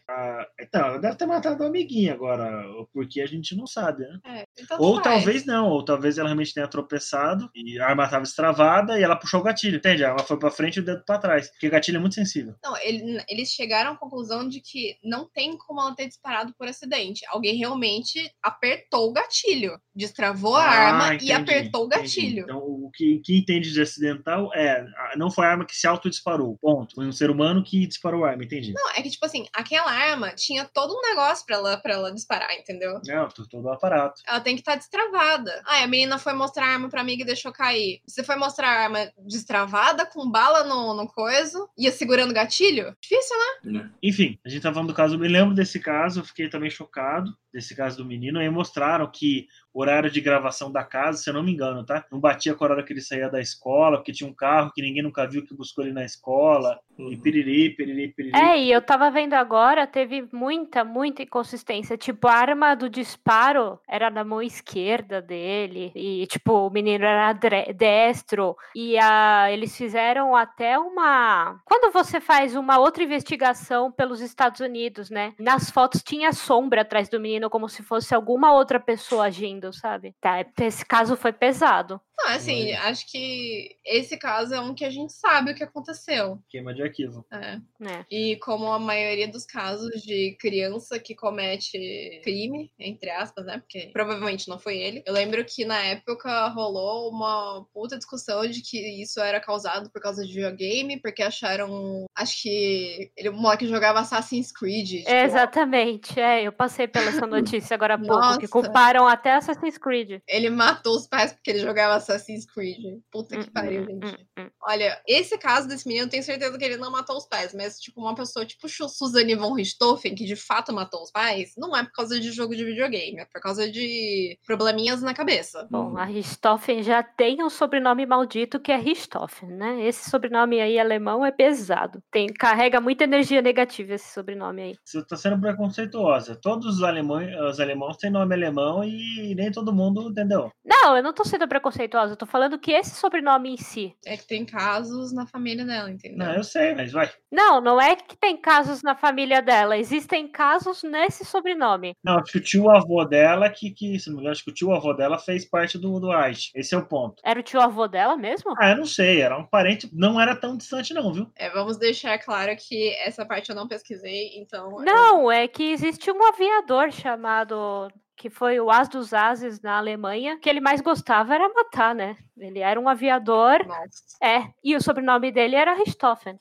Então, ela deve ter matado a amiguinha agora, porque a gente não sabe, né? É, então Ou faz. talvez não, ou talvez ela realmente tenha tropeçado e a arma estava estravada e ela puxou o gatilho, entende? A arma foi pra frente e o dedo pra trás, porque o gatilho é muito sensível. Não, ele- eles chegaram à conclusão de que não tem como ela ter disparado por acidente. Alguém realmente apertou o gatilho, destravou a Ah, arma entendi, e apertou o entendi. gatilho. Então, o que, que entende de acidental é, a- não foi a arma que se autodisparou, ponto. Foi um ser humano que disparou a arma, entendi. Não, é que, tipo assim, aquela arma tinha todo um negócio pra ela, pra ela disparar, entendeu? Não, tô- todo o aparato. Ela tem que estar destravada. Ah, a menina foi mostrar a arma pra amiga e deixou cair. Você foi mostrar a arma destravada, com bala no, no coiso, ia segurando o gatilho? Difícil, né? né? Enfim, a gente tá falando do caso, eu me lembro desse caso, eu fiquei também chocado. Desse caso do menino, aí mostraram que o horário de gravação da casa, se eu não me engano, tá? Não batia com a hora que ele saía da escola, porque tinha um carro que ninguém nunca viu que buscou ele na escola, e Uhum. piriri, piriri, piriri. É, e eu tava vendo agora, teve muita, muita inconsistência. Tipo, a arma do disparo era na mão esquerda dele. E, tipo, o menino era destro. E a, eles fizeram até uma. Quando você faz uma outra investigação pelos Estados Unidos, né? Nas fotos tinha sombra atrás do menino, como se fosse alguma outra pessoa agindo, sabe? Tá, esse caso foi pesado. Não, assim, acho que esse caso é um que a gente sabe o que aconteceu. Queima de arquivo. É. né? E como a maioria dos casos de criança que comete crime, entre aspas, né? Porque provavelmente não foi ele. Eu lembro que na época rolou uma puta discussão de que isso era causado por causa de videogame, porque acharam. Acho que ele, o moleque jogava Assassin's Creed. tipo, Exatamente, é, eu passei pela essa notícia agora há pouco, que Nossa. culparam até Assassin's Creed. Ele matou os pais porque ele jogava Assassin's Creed. Puta que pariu, hum, gente. hum, hum. Olha, esse caso desse menino, eu tenho certeza que ele não matou os pais, mas, tipo, uma pessoa tipo Suzane von Richthofen, que de fato matou os pais, não é por causa de jogo de videogame, é por causa de probleminhas na cabeça. Bom, a Richthofen já tem um sobrenome maldito que é Richthofen, né? Esse sobrenome aí alemão é pesado. Tem, carrega muita energia negativa esse sobrenome aí. Você tá sendo preconceituosa. Todos os alemães, os alemãos têm nome alemão e nem todo mundo entendeu. Não, eu não tô sendo preconceituosa, eu tô falando que esse sobrenome em si. É que tem casos na família dela, entendeu? Não, eu sei, mas vai. Não, não é que tem casos na família dela, existem casos nesse sobrenome. Não, acho que o tio avô dela, que, que se não me engano, acho que o tio avô dela fez parte do, do Reich. Esse é o ponto. Era o tio avô dela mesmo? Ah, eu não sei, era um parente, não era tão distante, não, viu? É, vamos deixar claro que essa parte eu não pesquisei, então. Não, é que existe um aviador chamado que foi o As dos Ases na Alemanha, que ele mais gostava era matar, né? Ele era um aviador, Nossa. é, e o sobrenome dele era Richthofen.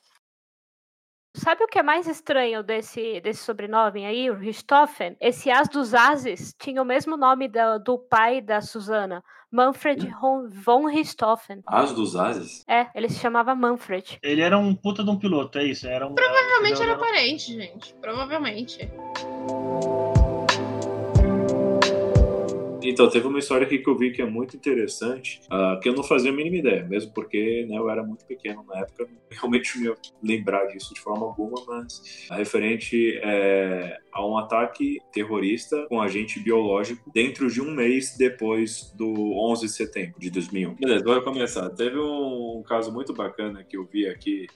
Sabe o que é mais estranho desse, desse sobrenome aí, o Richthofen? Esse As dos Ases tinha o mesmo nome da- do pai da Susana, Manfred Ron- von Richthofen. As dos Ases? É, ele se chamava Manfred. Ele era um puta de um piloto, é isso? Era um, Provavelmente era era parente, gente. Provavelmente. Então, teve uma história aqui que eu vi que é muito interessante, ah, que eu não fazia a mínima ideia, mesmo porque né, eu era muito pequeno na época, não realmente não ia lembrar disso de forma alguma, mas a referente é, a um ataque terrorista com agente biológico dentro de um mês depois do 11 de setembro de 2001. Beleza, bora começar. Teve um caso muito bacana que eu vi aqui.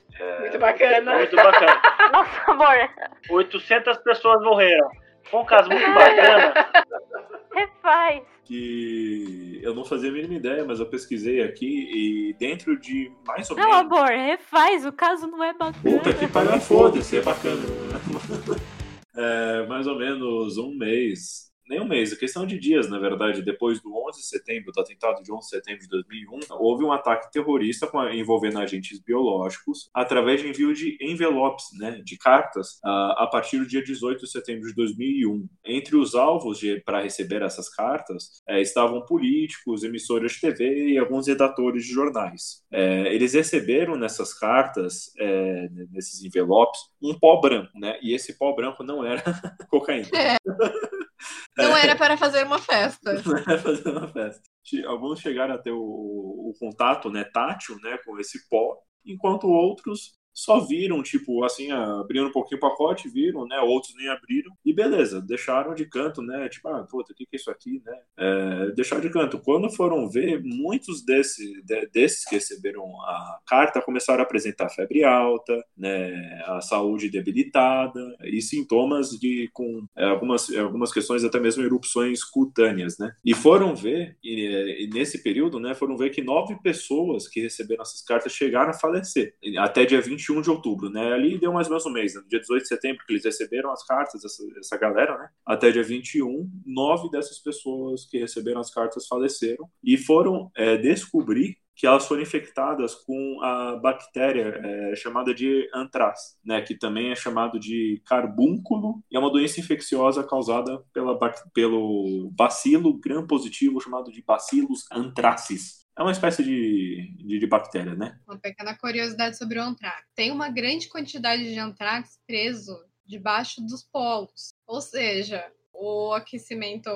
Muito bacana. Muito bacana. Nossa, amor, 800 pessoas morreram. Foi um caso muito bacana. refaz. Que eu não fazia a mínima ideia, mas eu pesquisei aqui e dentro de mais ou Não, menos. amor, refaz, o caso não é bacana. Puta que pariu, foda-se, é bacana. É, mais ou menos um mês, nem um mês, é questão de dias, na verdade, depois do 11 de setembro, do atentado de 11 de setembro de 2001, houve um ataque terrorista envolvendo agentes biológicos através de envio de envelopes, né, de cartas, a, a partir do dia 18 de setembro de 2001. Entre os alvos para receber essas cartas é, estavam políticos, emissoras de TV e alguns redatores de jornais. É, eles receberam nessas cartas, é, nesses envelopes, um pó branco, né? E esse pó branco não era cocaína. Não era para fazer uma festa. Não era fazer uma festa. Alguns chegaram a ter o, o contato né, tátil né, com esse pó, enquanto outros só viram, tipo, assim, abriram um pouquinho o pacote, viram, né? Outros nem abriram. E beleza, deixaram de canto, né? Tipo, ah, puta, o que, que é isso aqui, né? É, deixaram de canto. Quando foram ver, muitos desse, de- desses que receberam a carta começaram a apresentar febre alta, né? A saúde debilitada e sintomas de com é, algumas, algumas questões até mesmo erupções cutâneas, né? E foram ver, e, e nesse período, né? Foram ver que nove pessoas que receberam essas cartas chegaram a falecer até dia 21 de outubro, né? Ali deu mais ou menos um mês, né? no dia 18 de setembro que eles receberam as cartas, essa, essa galera, né? Até dia 21, nove dessas pessoas que receberam as cartas faleceram e foram é, descobrir que elas foram infectadas com a bactéria é, chamada de antraz, né, que também é chamado de carbúnculo e é uma doença infecciosa causada pela, pelo bacilo gram-positivo chamado de bacillus anthracis. É uma espécie de, de, de bactéria, né? Uma pequena curiosidade sobre o antrax. Tem uma grande quantidade de antrax preso debaixo dos polos. Ou seja, o aquecimento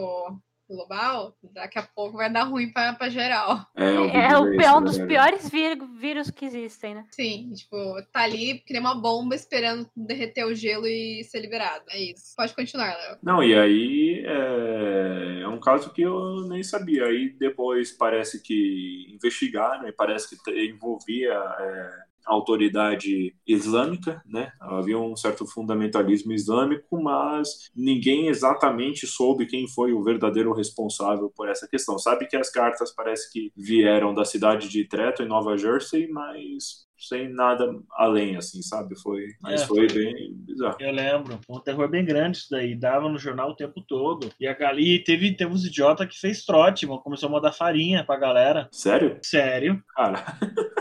global, daqui a pouco vai dar ruim pra, pra geral. É, É, o pior, um isso, dos né, piores vir- vírus que existem, né? Sim, tipo, tá ali, que nem uma bomba esperando derreter o gelo e ser liberado. É isso. Pode continuar, Léo. Não, e aí é, é um caso que eu nem sabia. Aí depois parece que investigaram e parece que envolvia é, a autoridade islâmica, né? Havia um certo fundamentalismo islâmico, mas ninguém exatamente soube quem foi o verdadeiro responsável por essa questão. Sabe que as cartas parece que vieram da cidade de Treto, em Nova Jersey, mas sem nada além, assim, sabe? Foi, mas É, foi bem bizarro. Eu lembro. Foi um terror bem grande isso daí. Dava no jornal o tempo todo. E, a, gal- e teve, teve uns idiota que fez trote, mano. Começou a mandar farinha pra galera. Sério? Sério. Cara,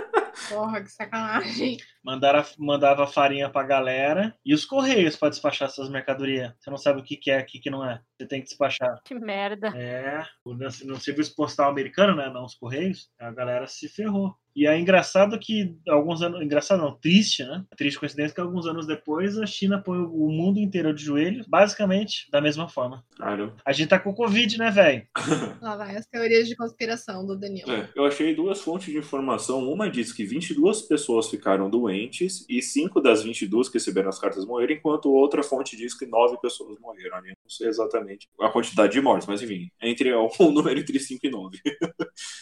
Porra, que sacanagem. Mandara, mandava farinha pra galera. E os correios pra despachar essas mercadorias. Você não sabe o que, que é, o que, que não é. Você tem que despachar. Que merda. É, o- no no serviço postal americano, né? Não os correios, a galera se ferrou. E é engraçado que alguns anos. Engraçado não, triste, né? Triste coincidência que alguns anos depois a China põe o mundo inteiro de joelhos, basicamente da mesma forma. cara, A gente tá com Covid, né, velho? Lá vai as teorias de conspiração do Danilo. É, eu achei duas fontes de informação. Uma diz que 22 pessoas ficaram doentes e 5 das 22 que receberam as cartas morreram, enquanto outra fonte diz que 9 pessoas morreram. Eu não sei exatamente a quantidade de mortes, mas enfim, entre um número entre 5 e 9.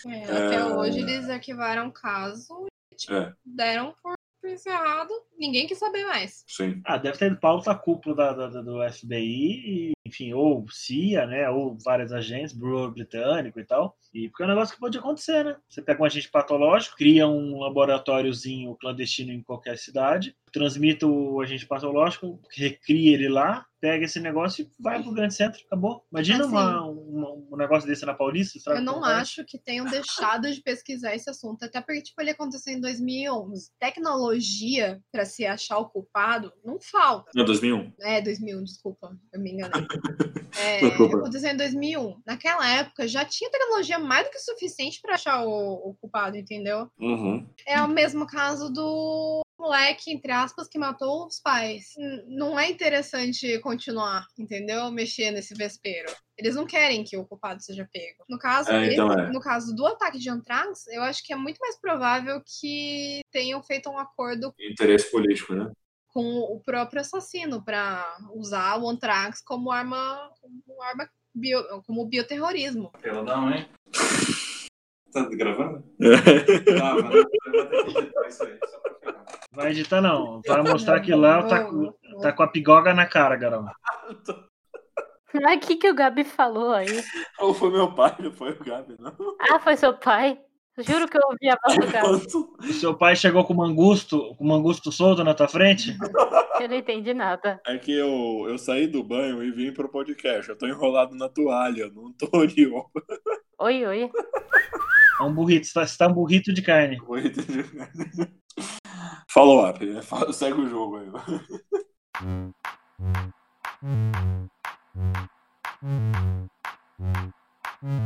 É, até É. hoje eles arquivaram o caso e tipo, É. deram por encerrado. Ninguém quis saber mais. Sim. Ah, deve ter pauta cúpula da, da- da- do FBI, e, enfim, ou CIA, né? Ou várias agências, Bureau Britânico e tal. E porque é um negócio que pode acontecer, né? Você pega um agente patológico, cria um laboratóriozinho clandestino em qualquer cidade, transmite o agente patológico, recria ele lá, pega esse negócio e vai pro grande centro, acabou. Imagina Assim, uma- uma- um negócio desse na Paulista, sabe? Eu não é? acho que tenham deixado de pesquisar esse assunto, até porque tipo, ele aconteceu em 2011. Tecnologia para se achar o culpado não falta. Não, 2001. É, 2001, desculpa, eu me enganei. É, aconteceu em 2001. Naquela época já tinha tecnologia mais do que suficiente para achar o, o culpado, entendeu? Uhum. É o mesmo caso do moleque, entre aspas, que matou os pais. Não é interessante continuar, entendeu? Mexer nesse vespeiro. Eles não querem que o culpado seja pego. No caso, É, então esse- é. no caso do ataque de Anthrax, eu acho que é muito mais provável que tenham feito um acordo Interesse político, né? Com o próprio assassino para usar o Anthrax como arma, como arma bio, como bioterrorismo. Pelo não, hein? Tá gravando? É. Tava, né? Eu vou ter que editar isso aí, só pra ficar. Vai editar, não. Vai mostrar que lá tá, com- tá com a pigoga na cara, garoto. Mas o que, que o Gabi falou aí? Ou foi meu pai, não foi o Gabi, não. Ah, foi seu pai? Juro que eu ouvi a voz do Gabi. O seu pai chegou com o mangusto, com mangusto solto na tua frente? Eu não entendi nada. É que eu, eu saí do banho e vim pro podcast. Eu tô enrolado na toalha, não tô de. Oi, oi. É um burrito, você tá, você tá um burrito de carne. Follow up, né? Segue o jogo aí.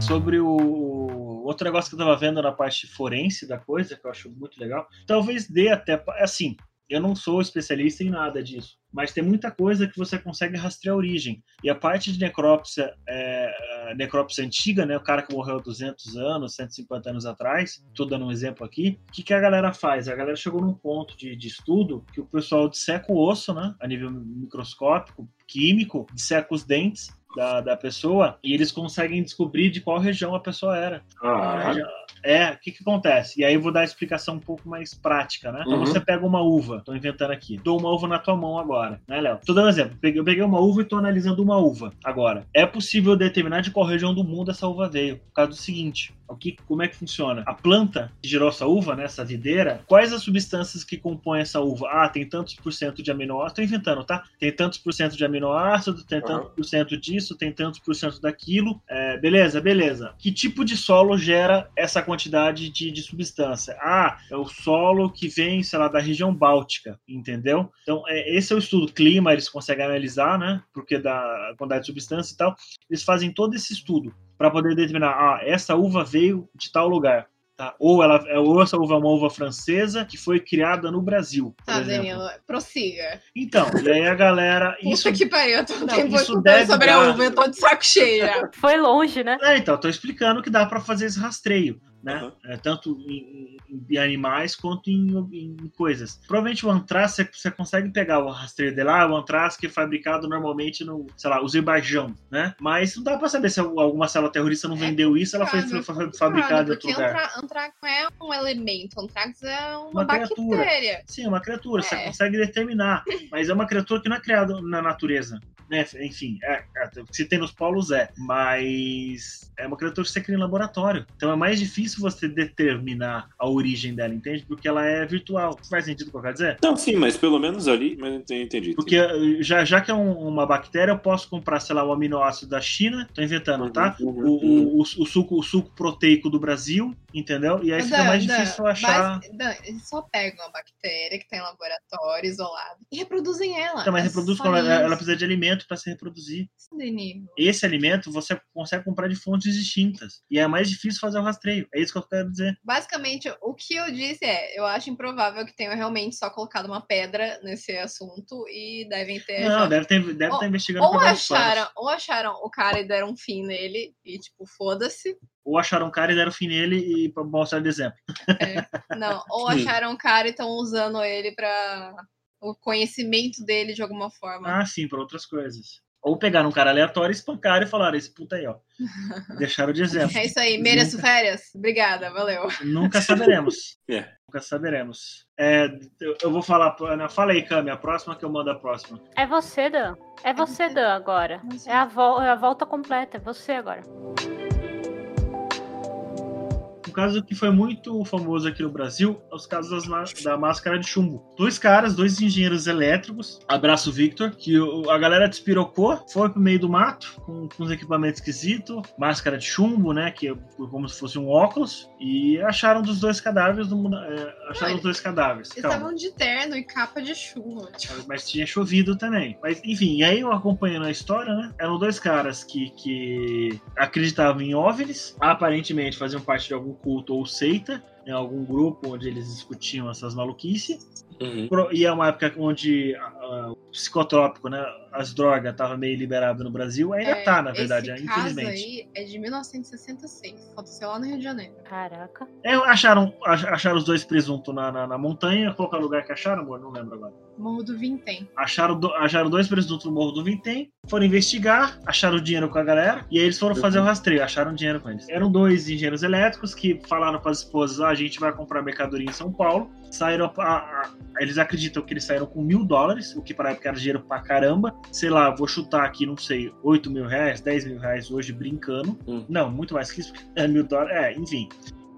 Sobre o outro negócio que eu tava vendo na parte forense da coisa, que eu acho muito legal, talvez dê até. Assim, eu não sou especialista em nada disso, mas tem muita coisa que você consegue rastrear a origem. E a parte de necrópsia, é, necrópsia antiga, né, o cara que morreu há 200 anos, 150 anos atrás, tô dando um exemplo aqui, o que, que a galera faz? A galera chegou num ponto de, de estudo que o pessoal disseca o osso, né, a nível microscópico, químico, disseca os dentes da, da pessoa e eles conseguem descobrir de qual região a pessoa era. Ah, É, o que, que acontece? E aí eu vou dar a explicação um pouco mais prática, né? Então Uhum. você pega uma uva, tô inventando aqui, dou uma uva na tua mão agora, né, Léo? Tô dando um exemplo. Eu peguei uma uva e tô analisando uma uva agora. É possível determinar de qual região do mundo essa uva veio, por causa do seguinte. O que, como é que funciona? A planta que gerou essa uva, né, essa videira, quais as substâncias que compõem essa uva? Ah, tem tantos por cento de aminoácido, tô inventando, tá? Tem tantos por cento de aminoácido, tem tantos por cento disso, tem tantos por cento daquilo. É, beleza, beleza. Que tipo de solo gera essa quantidade de, de substância? Ah, é o solo que vem, sei lá, da região báltica, entendeu? Então, é, esse é o estudo. Clima, eles conseguem analisar, né? Porque da quantidade de substância e tal. Eles fazem todo esse estudo para poder determinar, ah, essa uva veio de tal lugar. Tá? Ou, ela, ou essa uva é uma uva francesa que foi criada no Brasil. por Tá, exemplo. Danilo, prossiga. Então, e aí a galera. Puta Isso que pariu, eu tô Não, tempo isso deve sobre dar- a uva, eu tô de saco cheio. Foi longe, né? É, então, tô explicando que dá para fazer esse rastreio, né? Uhum. É, tanto em, em- em animais quanto em, em coisas. Provavelmente o antraz, você, você consegue pegar o rastreio de lá, o antraz que é fabricado normalmente no, sei lá, Azerbaijão, né? Mas não dá para saber se alguma célula terrorista não É vendeu isso, ela foi, foi complicado, fabricada em outro lugar. antra- antrax não é um elemento, antrax é uma, Uma criatura. bactéria. Sim, é uma criatura, você É. consegue determinar, mas é uma criatura que não é criada na natureza. Né? Enfim, é, é, se tem nos polos é, mas é uma criatura que você cria em laboratório. Então é mais difícil você determinar a origem dela, entende? Porque ela é virtual. Faz sentido o que eu quero dizer? Não, sim, mas pelo menos ali. Mas entendi. entendi. Porque já, já que é um- uma bactéria, eu posso comprar, sei lá, o aminoácido da China, tô inventando, tá? Uhum, O, o, o, o suco, o suco proteico do Brasil, entendeu? E aí fica mais difícil achar. basi- Dan, eles só pegam a bactéria que tá em laboratório, isolado, e reproduzem ela. Então, mas É reproduz quando ela, ela precisa de alimento para se reproduzir. Esse alimento você consegue comprar de fontes distintas. E é mais difícil fazer o rastreio. É isso que eu quero dizer. Basicamente, o que eu disse é, eu acho improvável que tenham realmente só colocado uma pedra nesse assunto e devem ter... Não, deve ter, deve Ou- estar investigando ou acharam, ou acharam o cara e deram um fim nele, e tipo, foda-se. Ou acharam um cara e deram fim nele e pra mostrar de exemplo. Não, ou acharam o cara e estão usando ele pra o conhecimento dele de alguma forma. Ah, sim, para outras coisas. Ou pegaram um cara aleatório, espancaram e falaram: esse puta aí, ó. Deixaram de exemplo. É isso aí, mereço férias? Obrigada, valeu. Nunca saberemos. É. Nunca saberemos. É, eu, eu vou falar. Ana, Fala aí, Cami, a próxima que eu mando a próxima. É você, Dan. É você, Dan, agora. É a, vol- é a volta completa. É você agora. Um caso que foi muito famoso aqui no Brasil é os casos da máscara de chumbo. Dois caras, dois engenheiros elétricos, abraço Victor, que o- a galera despirocou, foi pro meio do mato com, com uns equipamentos esquisitos, máscara de chumbo, né, que é como se fosse um óculos, e acharam dos dois cadáveres, do, mundo- é, acharam Olha, os dois cadáveres. Eles estavam de terno e capa de chuva. Tipo, Mas tinha chovido também. Mas, enfim, e aí eu acompanhando a história, né? Eram dois caras que, que acreditavam em OVNIs, aparentemente faziam parte de algum culto ou seita, em algum grupo onde eles discutiam essas maluquices. Uhum. E é uma época onde o psicotrópico, né? As drogas estavam meio liberadas no Brasil. Ainda é, tá, na verdade, esse infelizmente. caso aí é de 1966. Aconteceu lá no Rio de Janeiro. Caraca. É, acharam, ach- acharam os dois presuntos na, na, na montanha. Qual que é o lugar que acharam, amor? Não lembro agora. Morro do Vintém. Acharam, do- acharam dois presuntos no Morro do Vintém, foram investigar, acharam o dinheiro com a galera, e aí eles foram fazer o rastreio, acharam dinheiro com eles. Eram dois engenheiros elétricos que falaram para as esposas: "Ah, a gente vai comprar mercadoria em São Paulo. Saíram, a- a- eles acreditam que eles saíram com mil dólares, o que para época era dinheiro pra caramba. Sei lá, vou chutar aqui, não sei, 8 mil reais, 10 mil reais hoje brincando. Hum. Não, muito mais que isso, porque é mil dólares. É, enfim,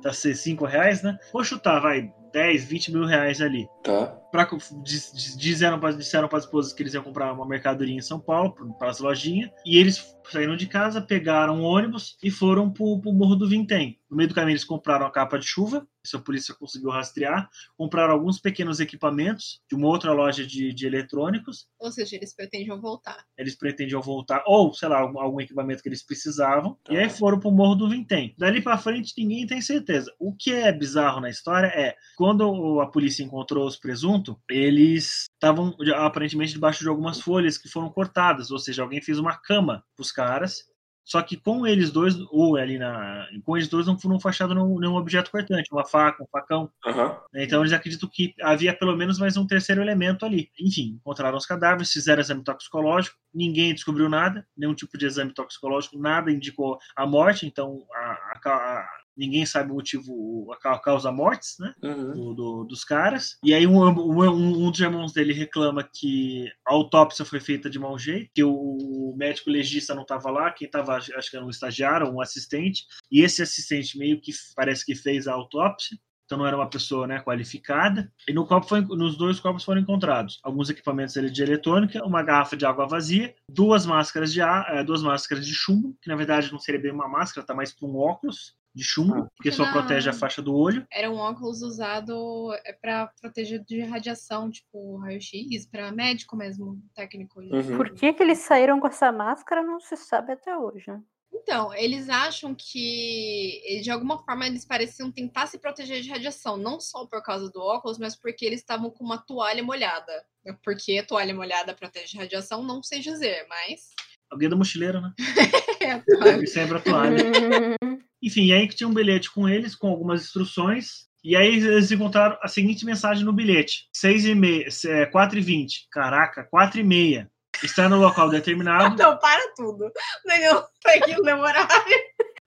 tá ser 5 reais, né? Vou chutar, vai, 10, 20 mil reais ali Tá. pra, diz- diz- disseram para disseram as esposas que eles iam comprar uma mercadoria em São Paulo, para as lojinhas, e eles saíram de casa, pegaram um ônibus e foram pro, pro Morro do Vintém. No meio do caminho eles compraram a capa de chuva, isso a polícia conseguiu rastrear, compraram alguns pequenos equipamentos de uma outra loja de, de eletrônicos, Ou seja, eles pretendiam voltar. eles pretendiam voltar, ou, sei lá, algum, algum equipamento que eles precisavam, Tá. e aí foram pro Morro do Vintém. Dali pra frente, ninguém tem certeza. O que é bizarro na história é, quando a polícia encontrou os presuntos, eles estavam aparentemente debaixo de algumas folhas que foram cortadas, ou seja, alguém fez uma cama pros caras, só que com eles dois, ou ali na. Com eles dois não foram fachados nenhum, objeto cortante, uma faca, um facão. Aham. Então eles acreditam que havia pelo menos mais um terceiro elemento ali. Enfim, encontraram os cadáveres, fizeram exame toxicológico, ninguém descobriu nada, nenhum tipo de exame toxicológico, nada indicou a morte, então a- a a- ninguém sabe o motivo, a ca- a causa mortes, né? Uhum. do- do- dos caras. E aí um, um- um dos irmãos dele reclama que a autópsia foi feita de mau jeito, que o médico legista não estava lá, quem estava, acho que era um estagiário um assistente, e esse assistente meio que parece que fez a autópsia. Então não era uma pessoa né, qualificada. E no copo foi- nos dois copos foram encontrados alguns equipamentos de eletrônica, uma garrafa de água vazia, duas máscaras de ar, eh, duas máscaras de chumbo, que na verdade não seria bem uma máscara, tá mais para um óculos de chumbo, porque só Não. protege a faixa do olho. Era um óculos usado é, pra proteger de radiação, tipo raio-x, pra médico mesmo, técnico. Uhum. Por que, que eles saíram com essa máscara não se sabe até hoje. né? Então, eles acham que, de alguma forma, eles pareciam tentar se proteger de radiação, não só por causa do óculos, mas porque eles estavam com uma toalha molhada. Porque a toalha molhada protege de radiação, não sei dizer, mas. Alguém do mochileiro, né? É, a toalha. Sempre a toalha. Enfim, e aí que tinha um bilhete com eles, com algumas instruções. E aí eles encontraram a seguinte mensagem no bilhete: 6 e meia, é, 4 e 20. Caraca, 4 e meia. Está no local determinado. Não, para tudo. Daniel, foi aqui no meu horário.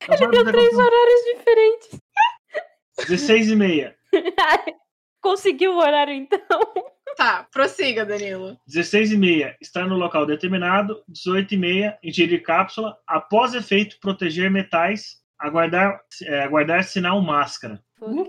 Ele Deu três horários diferentes. 16 e meia. Conseguiu o horário então? Tá, prossiga, Danilo. 16 e meia. Está no local determinado. 18 e meia. Ingerir cápsula. Após efeito, proteger metais. Aguardar, é, aguardar sinal máscara.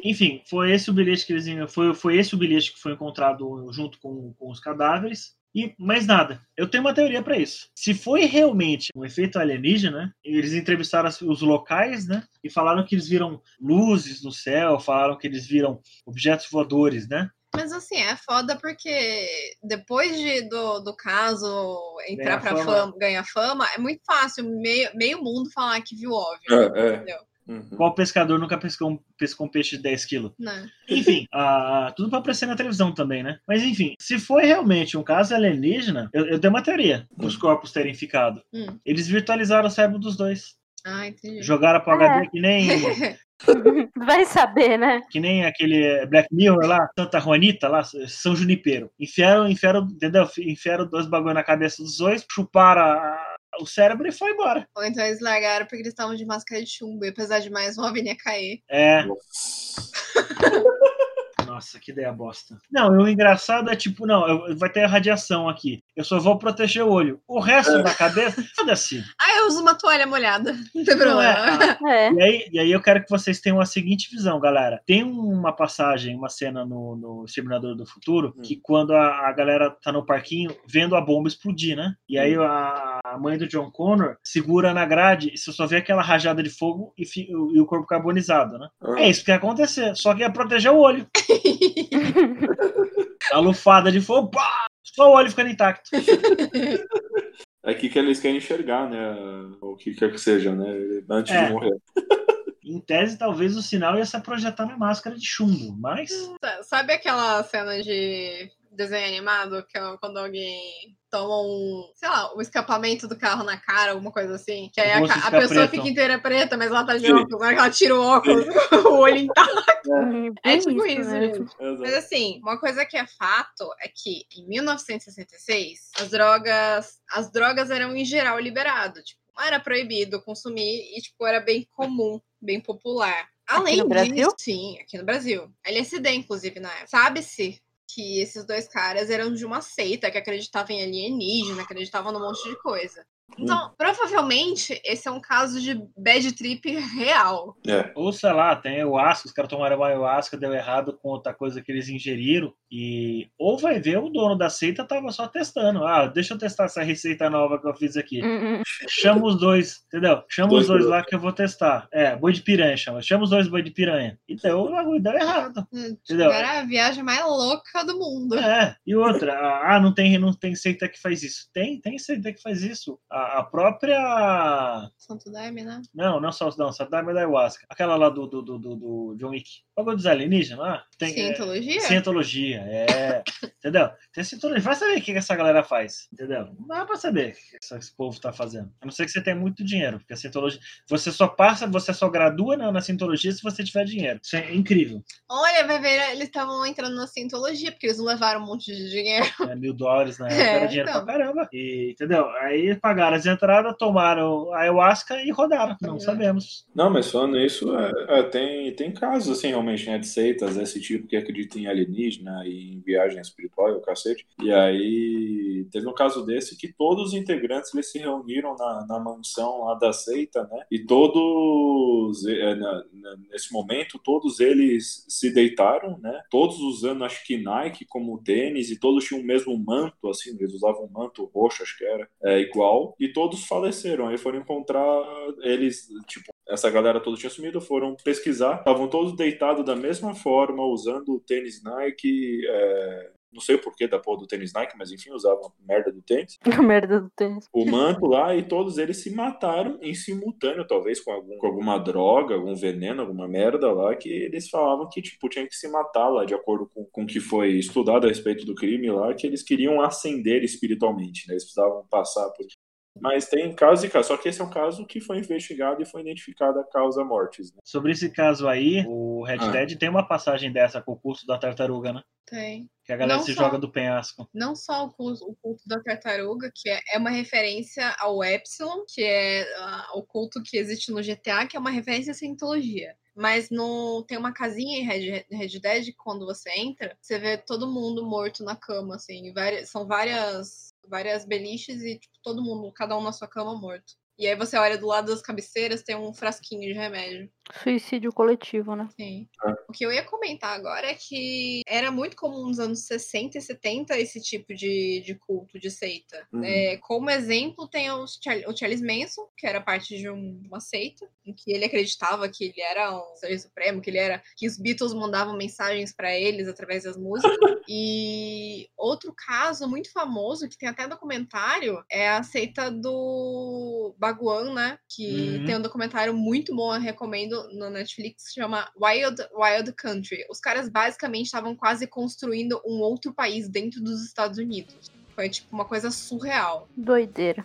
Enfim, foi esse o bilhete que eles foi, foi esse o bilhete que foi encontrado junto com, com os cadáveres. E mais nada. Eu tenho uma teoria para isso. Se foi realmente um efeito alienígena, eles entrevistaram os locais, né? E falaram que eles viram luzes no céu, falaram que eles viram objetos voadores, né? Mas assim, é foda porque depois de, do, do caso entrar Ganhar pra fama. fama, ganhar fama, é muito fácil meio, meio mundo falar que viu óbvio. É, é. Entendeu? Uhum. Qual pescador nunca pescou um, pescou um peixe de 10 quilos? Né? Enfim, ah, tudo pra aparecer na televisão também, né? Mas enfim, se foi realmente um caso alienígena, eu, eu dei uma teoria dos corpos terem ficado. Hum. Eles virtualizaram o cérebro dos dois. Ah, entendi. Jogaram pro HD que nem, Vai saber, né? que nem aquele Black Mirror lá, Santa Juanita lá, São Junipero. Enfiaram, enfiaram, entendeu? Enfiaram dois bagulho na cabeça dos dois, chuparam a- o cérebro e foi embora. Ou então eles largaram porque eles estavam de máscara de chumbo. E apesar de mais, uma vinha cair. É, Nossa. Que ideia bosta. Não, o engraçado é tipo, não, eu- vai ter radiação aqui. Eu só vou proteger o olho. O resto da cabeça, foda-se. Ah, eu uso uma toalha molhada. Não tem Não é, problema. ah, É. E aí, e aí eu quero que vocês tenham a seguinte visão, galera. Tem uma passagem, uma cena no, no Exterminador do Futuro, Hum. que quando a, a galera tá no parquinho vendo a bomba explodir, né? E aí a, a mãe do John Connor segura na grade e você só vê aquela rajada de fogo e, fi- e o corpo carbonizado, né? É isso que ia acontecer, só que ia proteger o olho. A lufada de fogo, pá, só o olho ficando intacto. É aqui que eles querem enxergar, né? O que quer que seja, né? Antes É. de morrer. Em tese, talvez o sinal ia se projetar na máscara de chumbo, mas Sa- Sabe aquela cena de desenho animado que é quando alguém toma um, sei lá, um escapamento do carro na cara, alguma coisa assim? Que aí a, a pessoa preto. fica inteira preta, mas ela tá de Sim. óculos. Na hora que ela tira o óculos, o olho intacto. É Bem tipo isso, mesmo. gente. Mas Exato. assim, uma coisa que é fato é que em 1966 as drogas, as drogas eram em geral liberadas, tipo, não era proibido consumir e tipo era bem comum, bem popular. Além no Brasil? disso, sim, aqui no Brasil. LSD inclusive na época. Sabe-se que esses dois caras eram de uma seita que acreditava em alienígena, acreditavam num monte de coisa. Então, provavelmente, esse é um caso de bad trip real. É. Ou sei lá, tem ayahuasca, os caras tomaram uma ayahuasca, deu errado com outra coisa que eles ingeriram. E ou vai ver o dono da seita tava só testando. Ah, deixa eu testar essa receita nova que eu fiz aqui. Hum, hum. Chama os dois, entendeu? Chama Dois os dois lá que eu vou testar. É, boi de piranha chama. Chama os dois boi de piranha. E deu, o bagulho deu errado. Entendeu? Era a viagem mais louca do mundo. É, e outra, ah, não tem, não tem seita que faz isso. Tem, tem seita que faz isso. A, a própria. Santo Daime, né? Não, não só não, só da ayahuasca. Aquela lá do, do, do, do, do John Wick. O bagulho dos alienígenas lá. Tem, é, Cientologia? Cientologia, é. entendeu? Tem cientologia. Vai saber o que essa galera faz, entendeu? Não dá pra saber o que esse- esse povo tá fazendo. A não ser que você tenha muito dinheiro, porque a cientologia. Você só passa, você só gradua na, na cientologia se você tiver dinheiro. Isso é incrível. Olha, vai ver, eles estavam entrando na Cientologia, porque eles não levaram um monte de dinheiro. É, mil dólares na época É, era dinheiro então. pra caramba. E, entendeu? Aí pagaram as entradas, tomaram a ayahuasca e rodaram. Não É. sabemos. Não, mas falando isso, é, é, tem, tem casos, assim, realmente, né, de seitas desse tipo que acreditam em alienígena e em viagem espiritual e o cacete. E aí, teve um caso desse que todos os integrantes, eles se reuniram na, na mansão lá da seita, né, e todos, é, na- na- nesse momento, todos eles se deitaram, né, todos usando, acho que Nike como tênis, e todos tinham o mesmo manto, assim, eles usavam um manto roxo, acho que era, é, igual, e todos faleceram. Aí foram encontrar eles, tipo, essa galera toda tinha sumido, foram pesquisar, estavam todos deitados da mesma forma, usando o tênis Nike, é, não sei o porquê da porra do tênis Nike, mas enfim, usavam a merda do tênis. A merda do tênis. O manto lá e todos eles se mataram em simultâneo, talvez com, algum, com alguma droga, algum veneno, alguma merda lá, que eles falavam que, tipo, tinha que se matar lá, de acordo com, com o que foi estudado a respeito do crime lá, que eles queriam ascender espiritualmente, né? Eles precisavam passar por. Mas tem casos e casos, só que esse é um caso que foi investigado e foi identificada a causa mortes. Né? Sobre esse caso aí, o Red Ah. Dead tem uma passagem dessa com o curso da tartaruga, né? Tem. Que a galera Não se só. joga do penhasco. Não só o culto, o culto da tartaruga, que é, é uma referência ao Epsilon, que é ah, o culto que existe no GTA, que é uma referência à Scientologia. Mas no, tem uma casinha em Red, Red Dead, que quando você entra, você vê todo mundo morto na cama, assim. várias- são várias, várias beliches e tipo, todo mundo, cada um na sua cama morto. E aí você olha do lado das cabeceiras, tem um frasquinho de remédio. Suicídio coletivo, né? Sim. É. O que eu ia comentar agora é que era muito comum nos anos 60 e 70 esse tipo de, de culto, de seita. Uhum. É, como exemplo, tem os Char- o Charles Manson, que era parte de um- uma seita, em que ele acreditava que ele era um ser supremo, que ele era. que os Beatles mandavam mensagens para eles através das músicas. e outro caso muito famoso, que tem até documentário, é a seita do Baguan, né? Que Uhum. tem um documentário muito bom, eu recomendo no Netflix, que chama Wild Wild Country. Os caras basicamente estavam quase construindo um outro país dentro dos Estados Unidos. Foi tipo uma coisa surreal. Doideira.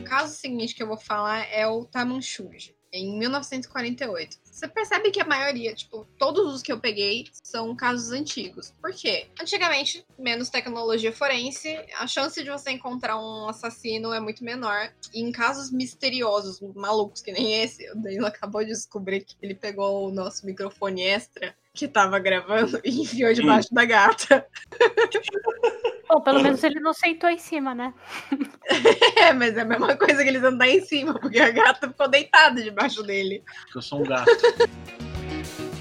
O caso seguinte que eu vou falar é o Tamanchuji, em 1948. Você percebe que a maioria, tipo, todos os que eu peguei são casos antigos. Por quê? Antigamente, menos tecnologia forense, a chance de você encontrar um assassino é muito menor. E em casos misteriosos, malucos que nem esse, o Danilo acabou de descobrir que ele pegou o nosso microfone extra que tava gravando e enfiou debaixo da gata. Bom, pelo menos ele não sentou em cima, né? É, mas é a mesma coisa que eles andam em cima, porque a gata ficou deitada debaixo dele. Eu sou um gato.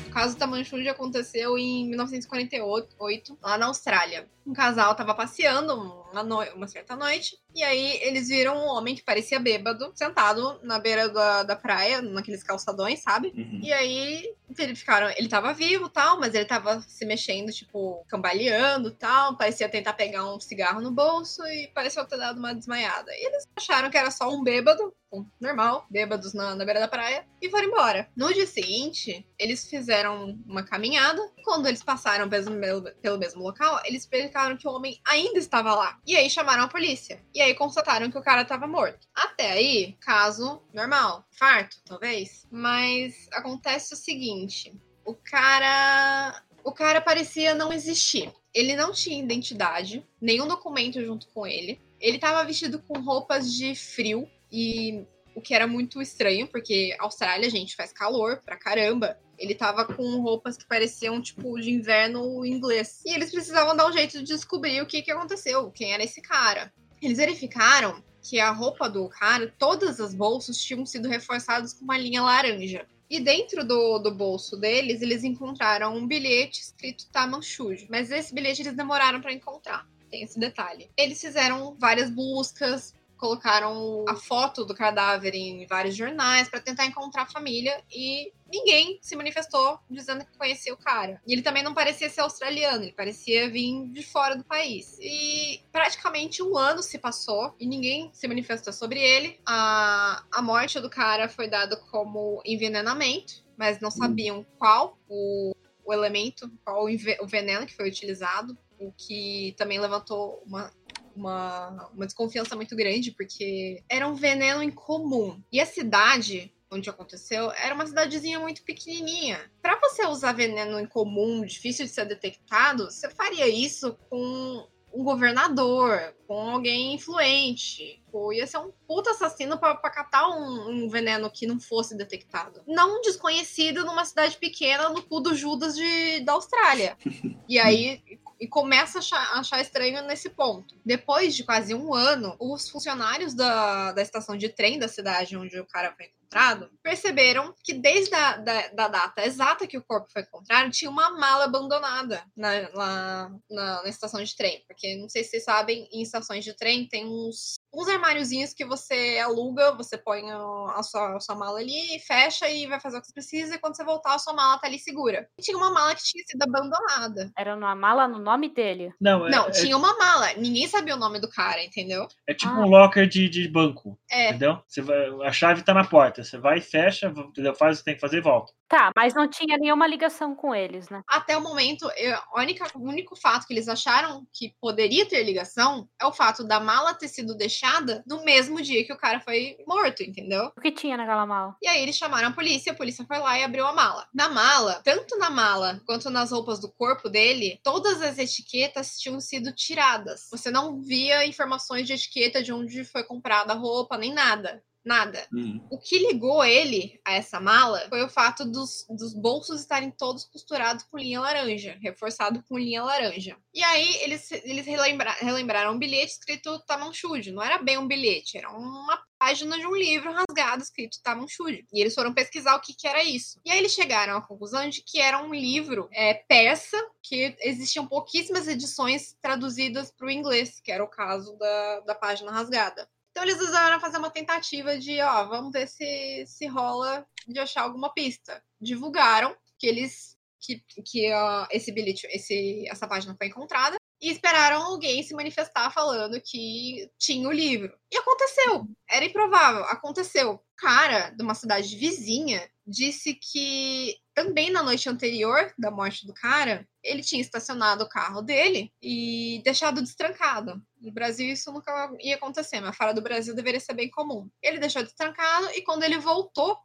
O caso Tamanchuji aconteceu em 1948, lá na Austrália. Um casal tava passeando uma, certa noite, e aí eles viram um homem que parecia bêbado, sentado na beira da, da praia, naqueles calçadões, sabe? Uhum. E aí verificaram, ele tava vivo tal, mas ele tava se mexendo, tipo, cambaleando tal, parecia tentar pegar um cigarro no bolso e pareceu ter dado uma desmaiada. E eles acharam que era só um bêbado, um normal, bêbados na, na beira da praia, e foram embora. No dia seguinte, eles fizeram uma caminhada, e quando eles passaram pelo, mesmo- pelo mesmo local, eles verificaram que o homem ainda estava lá. E aí chamaram a polícia. E aí constataram que o cara estava morto. Até aí, caso normal. Farto, talvez. Mas acontece o seguinte: o cara. O cara parecia não existir. Ele não tinha identidade, nenhum documento junto com ele. Ele estava vestido com roupas de frio e o que era muito estranho, porque Austrália, gente, faz calor pra caramba. Ele tava com roupas que pareciam tipo de inverno inglês. E eles precisavam dar um jeito de descobrir o que, que aconteceu, quem era esse cara. Eles verificaram que a roupa do cara, todas as bolsas tinham sido reforçadas com uma linha laranja. E dentro do, do bolso deles, eles encontraram um bilhete escrito Tamanchuji. Mas esse bilhete eles demoraram para encontrar. Tem esse detalhe. Eles fizeram várias buscas, colocaram a foto do cadáver em vários jornais para tentar encontrar a família e ninguém se manifestou dizendo que conhecia o cara. E ele também não parecia ser australiano, ele parecia vir de fora do país. E praticamente um ano se passou e ninguém se manifestou sobre ele. A, a morte do cara foi dada como envenenamento, mas não sabiam qual o, o elemento, qual o, veneno que foi utilizado, o que também levantou uma uma, uma desconfiança muito grande, porque era um veneno incomum. E a cidade onde aconteceu era uma cidadezinha muito pequenininha. Para você usar veneno incomum, difícil de ser detectado, você faria isso com um governador, com alguém influente. Pô, ia ser um puta assassino pra, pra catar um, um veneno que não fosse detectado. Não um desconhecido numa cidade pequena no cu do Judas de, da Austrália. E aí e começa a achar, achar estranho nesse ponto. Depois de quase um ano, os funcionários da, da estação de trem da cidade onde o cara foi encontrado perceberam que desde a da, da data exata que o corpo foi encontrado, tinha uma mala abandonada na, lá na, na estação de trem. Porque não sei se vocês sabem, em estações de trem tem uns, uns armáriozinhos que você aluga, você põe a, a sua, a sua mala ali, fecha e vai fazer o que você precisa, e quando você voltar, a sua mala tá ali segura. E tinha uma mala que tinha sido abandonada. Era uma mala no nome dele. Não, é, Não, é- tinha uma mala. Ninguém sabia o nome do cara, entendeu? é tipo Ah. um locker de, de banco, É. entendeu? Você vai, a chave tá na porta, você vai e fecha, entendeu? faz o que tem que fazer e volta. Tá, mas não tinha nenhuma ligação com eles, né? Até o momento, eu- a única, o único fato que eles acharam que poderia ter ligação é o fato da mala ter sido deixada no mesmo dia que o cara foi morto, entendeu? O que tinha naquela mala? E aí eles chamaram a polícia, a polícia foi lá e abriu a mala. Na mala, tanto na mala quanto nas roupas do corpo dele, todas as etiquetas tinham sido tiradas. Você não via informações de etiqueta de onde foi comprada a roupa, nem nada. Nada. Uhum. O que ligou ele a essa mala foi o fato dos, dos bolsos estarem todos costurados com linha laranja, reforçado com linha laranja. E aí eles, eles relembra- relembraram um bilhete escrito Tamanchude. Não era bem um bilhete, era uma página de um livro rasgado escrito Tamanchude. E eles foram pesquisar o que, que era isso. E aí eles chegaram à conclusão de que era um livro é, persa, que existiam pouquíssimas edições traduzidas para o inglês, que era o caso da, da página rasgada. Então eles resolveram fazer uma tentativa de, ó, vamos ver se, se rola de achar alguma pista. Divulgaram que eles que, que esse bilhete, esse, essa página foi encontrada e esperaram alguém se manifestar falando que tinha o livro. E aconteceu. Era improvável, aconteceu. Cara de uma cidade vizinha disse que também na noite anterior da morte do cara, ele tinha estacionado o carro dele e deixado destrancado. No Brasil isso nunca ia acontecer, mas fora do Brasil deveria ser bem comum. Ele deixou destrancado e quando ele voltou,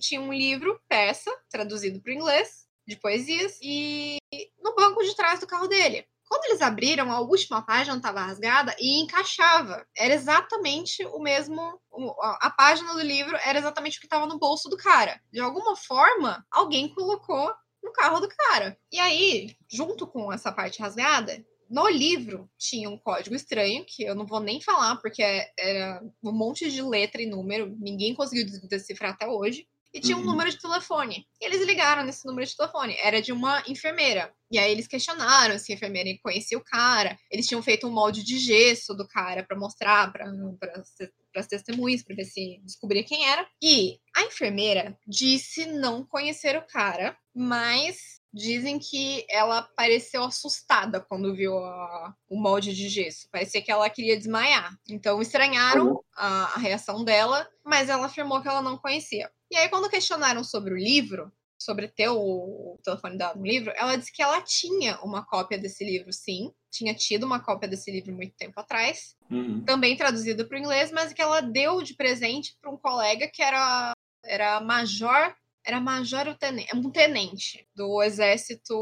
tinha um livro peça traduzido para o inglês de poesias e no banco de trás do carro dele. Quando eles abriram, a última página estava rasgada e encaixava. Era exatamente o mesmo. A página do livro era exatamente o que estava no bolso do cara. De alguma forma, alguém colocou no carro do cara. E aí, junto com essa parte rasgada, no livro tinha um código estranho, que eu não vou nem falar, porque é- era um monte de letra e número, ninguém conseguiu decifrar até hoje. E tinha um Uhum. número de telefone. E eles ligaram nesse número de telefone. Era de uma enfermeira. E aí eles questionaram se a enfermeira conhecia o cara. Eles tinham feito um molde de gesso do cara para mostrar para as testemunhas, para ver se descobria quem era. E a enfermeira disse não conhecer o cara, mas dizem que ela pareceu assustada quando viu a- o molde de gesso. Parecia que ela queria desmaiar. Então estranharam a, a reação dela, mas ela afirmou que ela não conhecia. E aí, quando questionaram sobre o livro, sobre ter o, telefone dela no livro, ela disse que ela tinha uma cópia desse livro, sim. Tinha tido uma cópia desse livro muito tempo atrás Uhum. também traduzido para o inglês, mas que ela deu de presente para um colega que era, era major, era major tenente, um tenente do exército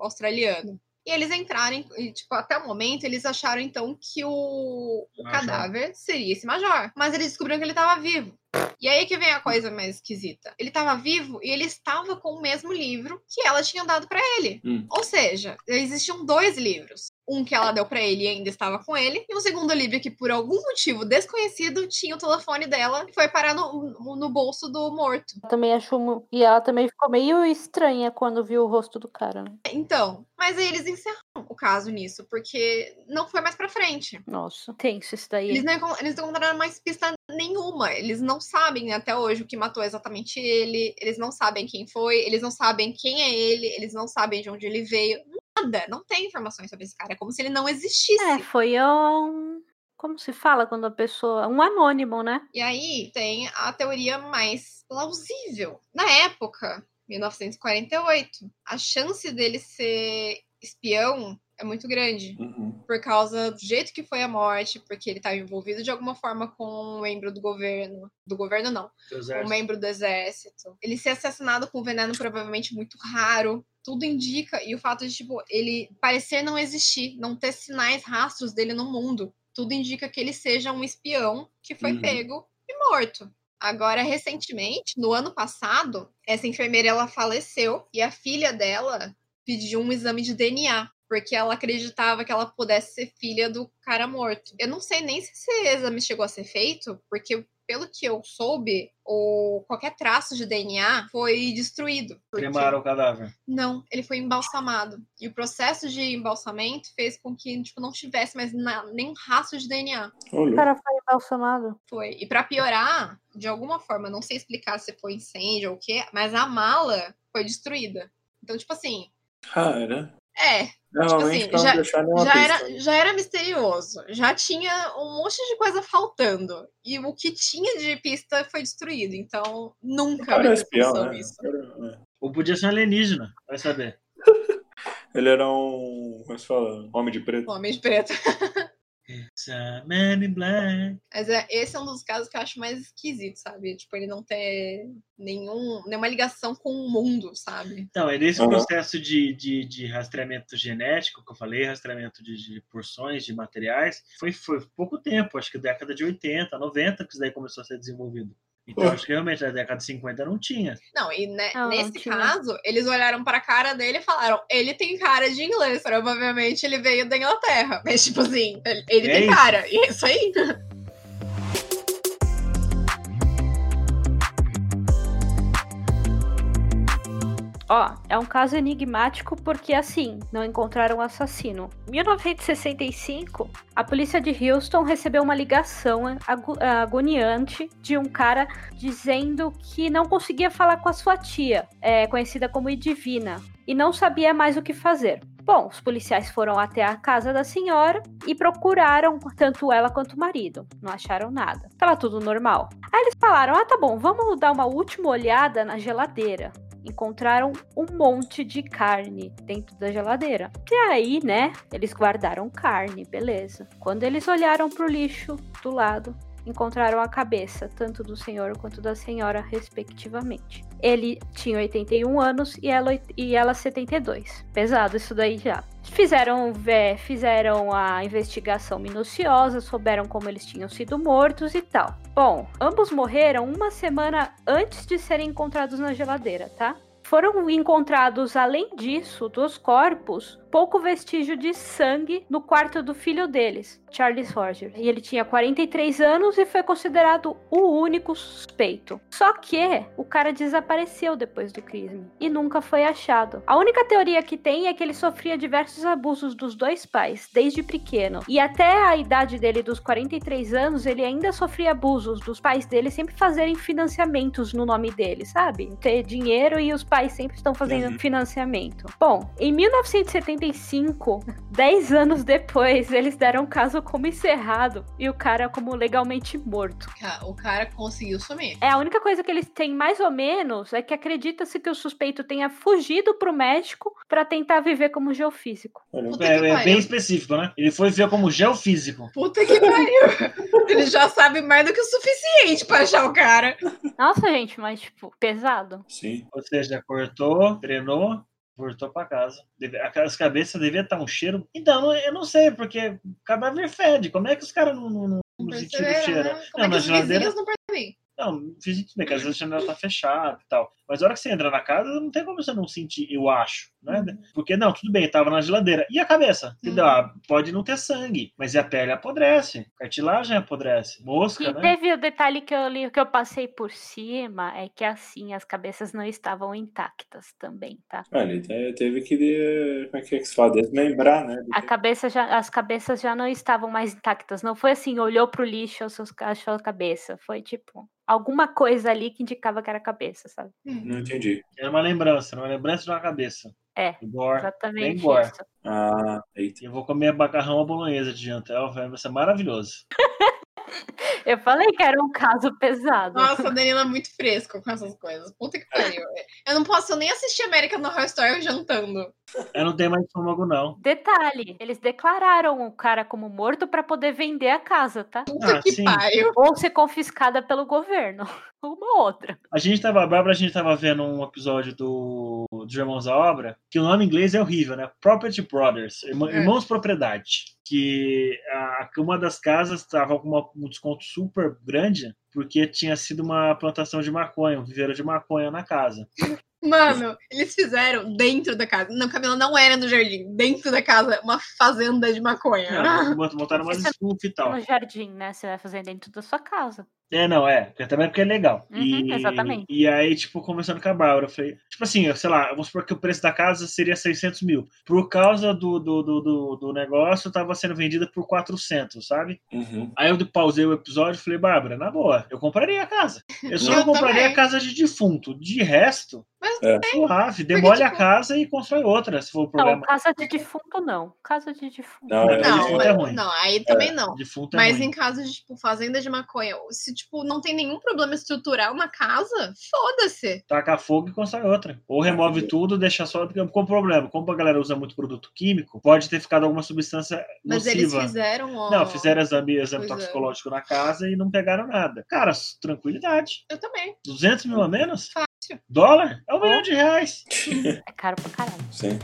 australiano. E eles entraram, e, tipo, até o momento, eles acharam então que o, o cadáver seria esse major. Mas eles descobriram que ele estava vivo. E aí que vem a coisa mais esquisita. Ele estava vivo e ele estava com o mesmo livro que ela tinha dado para ele. Hum. Ou seja, existiam dois livros. Um que ela deu pra ele e ainda estava com ele, e um segundo livro que, por algum motivo desconhecido, tinha o telefone dela e foi parar no, no- bolso do morto. Também acho. mu- E ela também ficou meio estranha quando viu o rosto do cara, né? Então, mas aí eles encerram o caso nisso, porque não foi mais pra frente. Nossa, tenso isso daí. Eles não, eles não encontraram mais pista nenhuma. Eles não sabem até hoje o que matou exatamente ele. Eles não sabem quem foi. Eles não sabem quem é ele. Eles não sabem de onde ele veio. Nada. Não tem informações sobre esse cara. É como se ele não existisse. É, foi um. Como se fala quando a pessoa. Um anônimo, né? E aí tem a teoria mais plausível. Na época, 1948, a chance dele ser espião é muito grande. Uhum. Por causa do jeito que foi a morte, porque ele estava envolvido de alguma forma com um membro do governo. Do governo, não. Do um membro do exército. Ele ser assassinado com veneno provavelmente muito raro. Tudo indica, e o fato de, tipo, ele parecer não existir, não ter sinais, rastros dele no mundo. Tudo indica que ele seja um espião que foi Uhum. pego e morto. Agora, recentemente, no ano passado, essa enfermeira ela faleceu e a filha dela pediu um exame de DNA. Porque ela acreditava que ela pudesse ser filha do cara morto. Eu não sei nem se esse exame chegou a ser feito, porque pelo que eu soube, o, qualquer traço de DNA foi destruído. porque- Cremaram o cadáver. Não, ele foi embalsamado. E o processo de embalsamento fez com que tipo, não tivesse mais na- nenhum rastro de DNA. Olha. O cara foi embalsamado. Foi. E pra piorar, de alguma forma, não sei explicar se foi incêndio ou o quê, mas a mala foi destruída. Então, tipo assim, Cara. É, Realmente assim, pra não já- deixar nenhuma já pista. era, já era misterioso. Já tinha um monte de coisa faltando. E o que tinha de pista foi destruído. Então, nunca é ter espião, né? isso. É. Ou podia ser um alienígena, vai saber. Ele era um. Como se fala? Homem de preto. Homem de preto. A man in black. Mas é, esse é um dos casos que eu acho mais esquisito, sabe? Tipo, ele não ter nenhum, nenhuma ligação com o mundo, sabe? Então, é nesse Aham. processo de, de, de rastreamento genético que eu falei, rastreamento de, de porções, de materiais, foi, foi pouco tempo, acho que década de 80, 90 que isso daí começou a ser desenvolvido. Então, acho que realmente na década de 50 não tinha. Não, e ne- Não, não nesse tinha. caso, eles olharam pra cara dele e falaram: ele tem cara de inglês, provavelmente ele veio da Inglaterra. Mas, tipo assim, ele, ele É tem isso. cara. E é isso aí. Ó, é um caso enigmático porque, assim, não encontraram o assassino. Em 1965, a polícia de Houston recebeu uma ligação agoniante de um cara dizendo que não conseguia falar com a sua tia, é, conhecida como Edivina, e não sabia mais o que fazer. Bom, os policiais foram até a casa da senhora e procuraram tanto ela quanto o marido. Não acharam nada. Tava tudo normal. Aí eles falaram: ah, tá bom, vamos dar uma última olhada na geladeira encontraram um monte de carne dentro da geladeira. E aí, né, eles guardaram carne, beleza. Quando eles olharam pro lixo do lado, encontraram a cabeça, tanto do senhor quanto da senhora, respectivamente. Ele tinha 81 anos e ela, e ela 72. Pesado isso daí já. Fizeram, é, fizeram a investigação minuciosa, souberam como eles tinham sido mortos e tal. Bom, ambos morreram uma semana antes de serem encontrados na geladeira, tá? Foram encontrados, além disso, dos corpos, pouco vestígio de sangue no quarto do filho deles, Charles Roger. E ele tinha 43 anos e foi considerado o único suspeito. Só que o cara desapareceu depois do crime e nunca foi achado. A única teoria que tem é que ele sofria diversos abusos dos dois pais, desde pequeno. E até a idade dele, dos 43 anos, ele ainda sofria abusos dos pais dele sempre fazerem financiamentos no nome dele, sabe? Ter dinheiro e os pais sempre estão fazendo Uhum. financiamento. Bom, em 1975, 10 anos depois, eles deram o caso como encerrado e o cara como legalmente morto. Ca- O cara conseguiu sumir. É, a única coisa que eles têm mais ou menos é que acredita-se que o suspeito tenha fugido pro México pra tentar viver como geofísico. Olha, É, é bem específico, né? Ele foi ver como geofísico. Puta que pariu. Ele já sabe mais do que o suficiente pra achar o cara. Nossa, gente, mas tipo, pesado. Sim. Ou seja, cortou, treinou, voltou pra casa. Aquelas cabeças devia estar um cheiro. Então, eu não sei, porque cadáver fede. Como é que os caras não, não, não, não sentiram o cheiro? né? Como Não, é que os geladeira. vizinhos não percebem? Não, fiz tudo bem, que às vezes a janela tá fechada e tal. Mas a hora que você entra na casa, não tem como você não sentir, eu acho, né? Porque, não, tudo bem, tava na geladeira. E a cabeça? Entendeu? Uhum. Ah, pode não ter sangue, mas e a pele apodrece. Cartilagem apodrece. Mosca, E né? teve o detalhe que eu li, que eu passei por cima, é que assim, as cabeças não estavam intactas também, tá? Ah, ele te- teve que. de- Como é que é que se fala? Desmembrar, né? A cabeça já, as cabeças já não estavam mais intactas. Não foi assim, olhou pro lixo, achou a cabeça. Foi tipo, alguma coisa ali que indicava que era a cabeça, sabe? Não entendi. Era uma lembrança, era uma lembrança de uma cabeça. É, Gore. Exatamente gore. isso. Ah, eita. Eu vou comer macarrão à bolonhesa de janta. É, Vai ser maravilhoso. Eu falei que era um caso pesado. Nossa, a Danila é muito fresco com essas coisas. Puta que pariu. Eu não posso nem assistir American Horror Story jantando. Eu não tenho mais estômago, não. Detalhe, eles declararam o cara como morto pra poder vender a casa, tá? Puta Ah, que sim. pariu. Ou ser confiscada pelo governo. Uma ou outra. A gente tava, a Bárbara, a gente tava vendo um episódio do, dos Irmãos à Obra, que o nome em inglês é horrível, né? Property Brothers, É. Irmãos Propriedade. Que a, uma das casas tava com uma- um desconto super grande, porque tinha sido uma plantação de maconha, um viveiro de maconha na casa. Mano, eles fizeram dentro da casa. Não, Camila, não era no jardim. Dentro da casa, uma fazenda de maconha. Não, bot- botaram umas Esse é estufa e tal. No jardim, né? Você vai fazer dentro da sua casa. É, não, é. Também porque é legal. Uhum, e, exatamente. E aí, tipo, conversando com a Bárbara, eu falei, tipo assim, sei lá, vamos supor que o preço da casa seria 600 mil. Por causa do, do, do, do, do negócio, tava sendo vendida por 400, sabe? Uhum. Aí eu pausei o episódio e falei, Bárbara, na boa, eu compraria a casa. Eu só Eu não compraria também. a casa de defunto. De resto, Mas É. suave. Demole a tipo- casa e constrói outra, se for o Não, problema. casa de defunto não. Casa de defunto. Não, é, Não, defunto mas- é ruim. não, aí também não. Defunto é Mas ruim. em caso de, tipo, fazenda de maconha, se, tipo, não tem nenhum problema estrutural uma casa, foda-se. taca fogo e constrói outra. Ou remove tudo, deixa só. Qual o problema? Como a galera usa muito produto químico, pode ter ficado alguma substância Mas eles nociva. fizeram, ó. Não, fizeram exame, exame Pois é. toxicológico na casa e não pegaram nada. Cara, tranquilidade. Eu também. 200 mil a menos? Fácil. Dólar? É um milhão de reais. É caro pra caralho. Sim.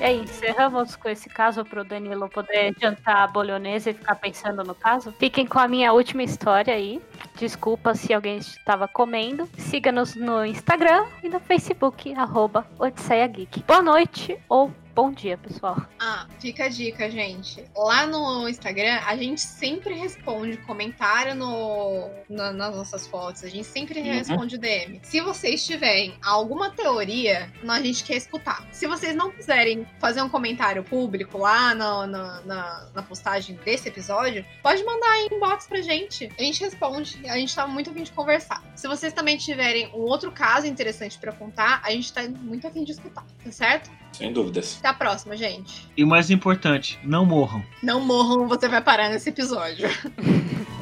E aí, encerramos com esse caso pro Danilo poder jantar a bolonesa e ficar pensando no caso? Fiquem com a minha última história aí. Desculpa se alguém estava comendo. Siga-nos no Instagram e no Facebook, arroba Odisseia Geek. Boa noite ou bom dia, pessoal. Ah, fica a dica, gente. Lá no Instagram, a gente sempre responde comentário no, na- nas nossas fotos. A gente sempre Uhum. responde DM. Se vocês tiverem alguma teoria, a gente quer escutar. Se vocês não quiserem fazer um comentário público lá no- na, na, na postagem desse episódio, pode mandar em inbox pra gente. A gente responde. A gente tá muito afim de conversar. Se vocês também tiverem um outro caso interessante pra contar, a gente tá muito afim de escutar, tá certo? Sem dúvidas. Até a próxima, gente. E o mais importante, não morram. Não morram, você vai parar nesse episódio.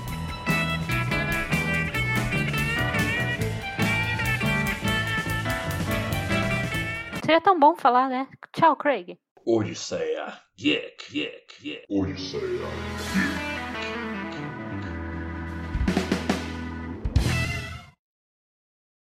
Seria tão bom falar, né? Tchau, Craig. Odisseia. Geek, geek, geek. Odisseia. Geek.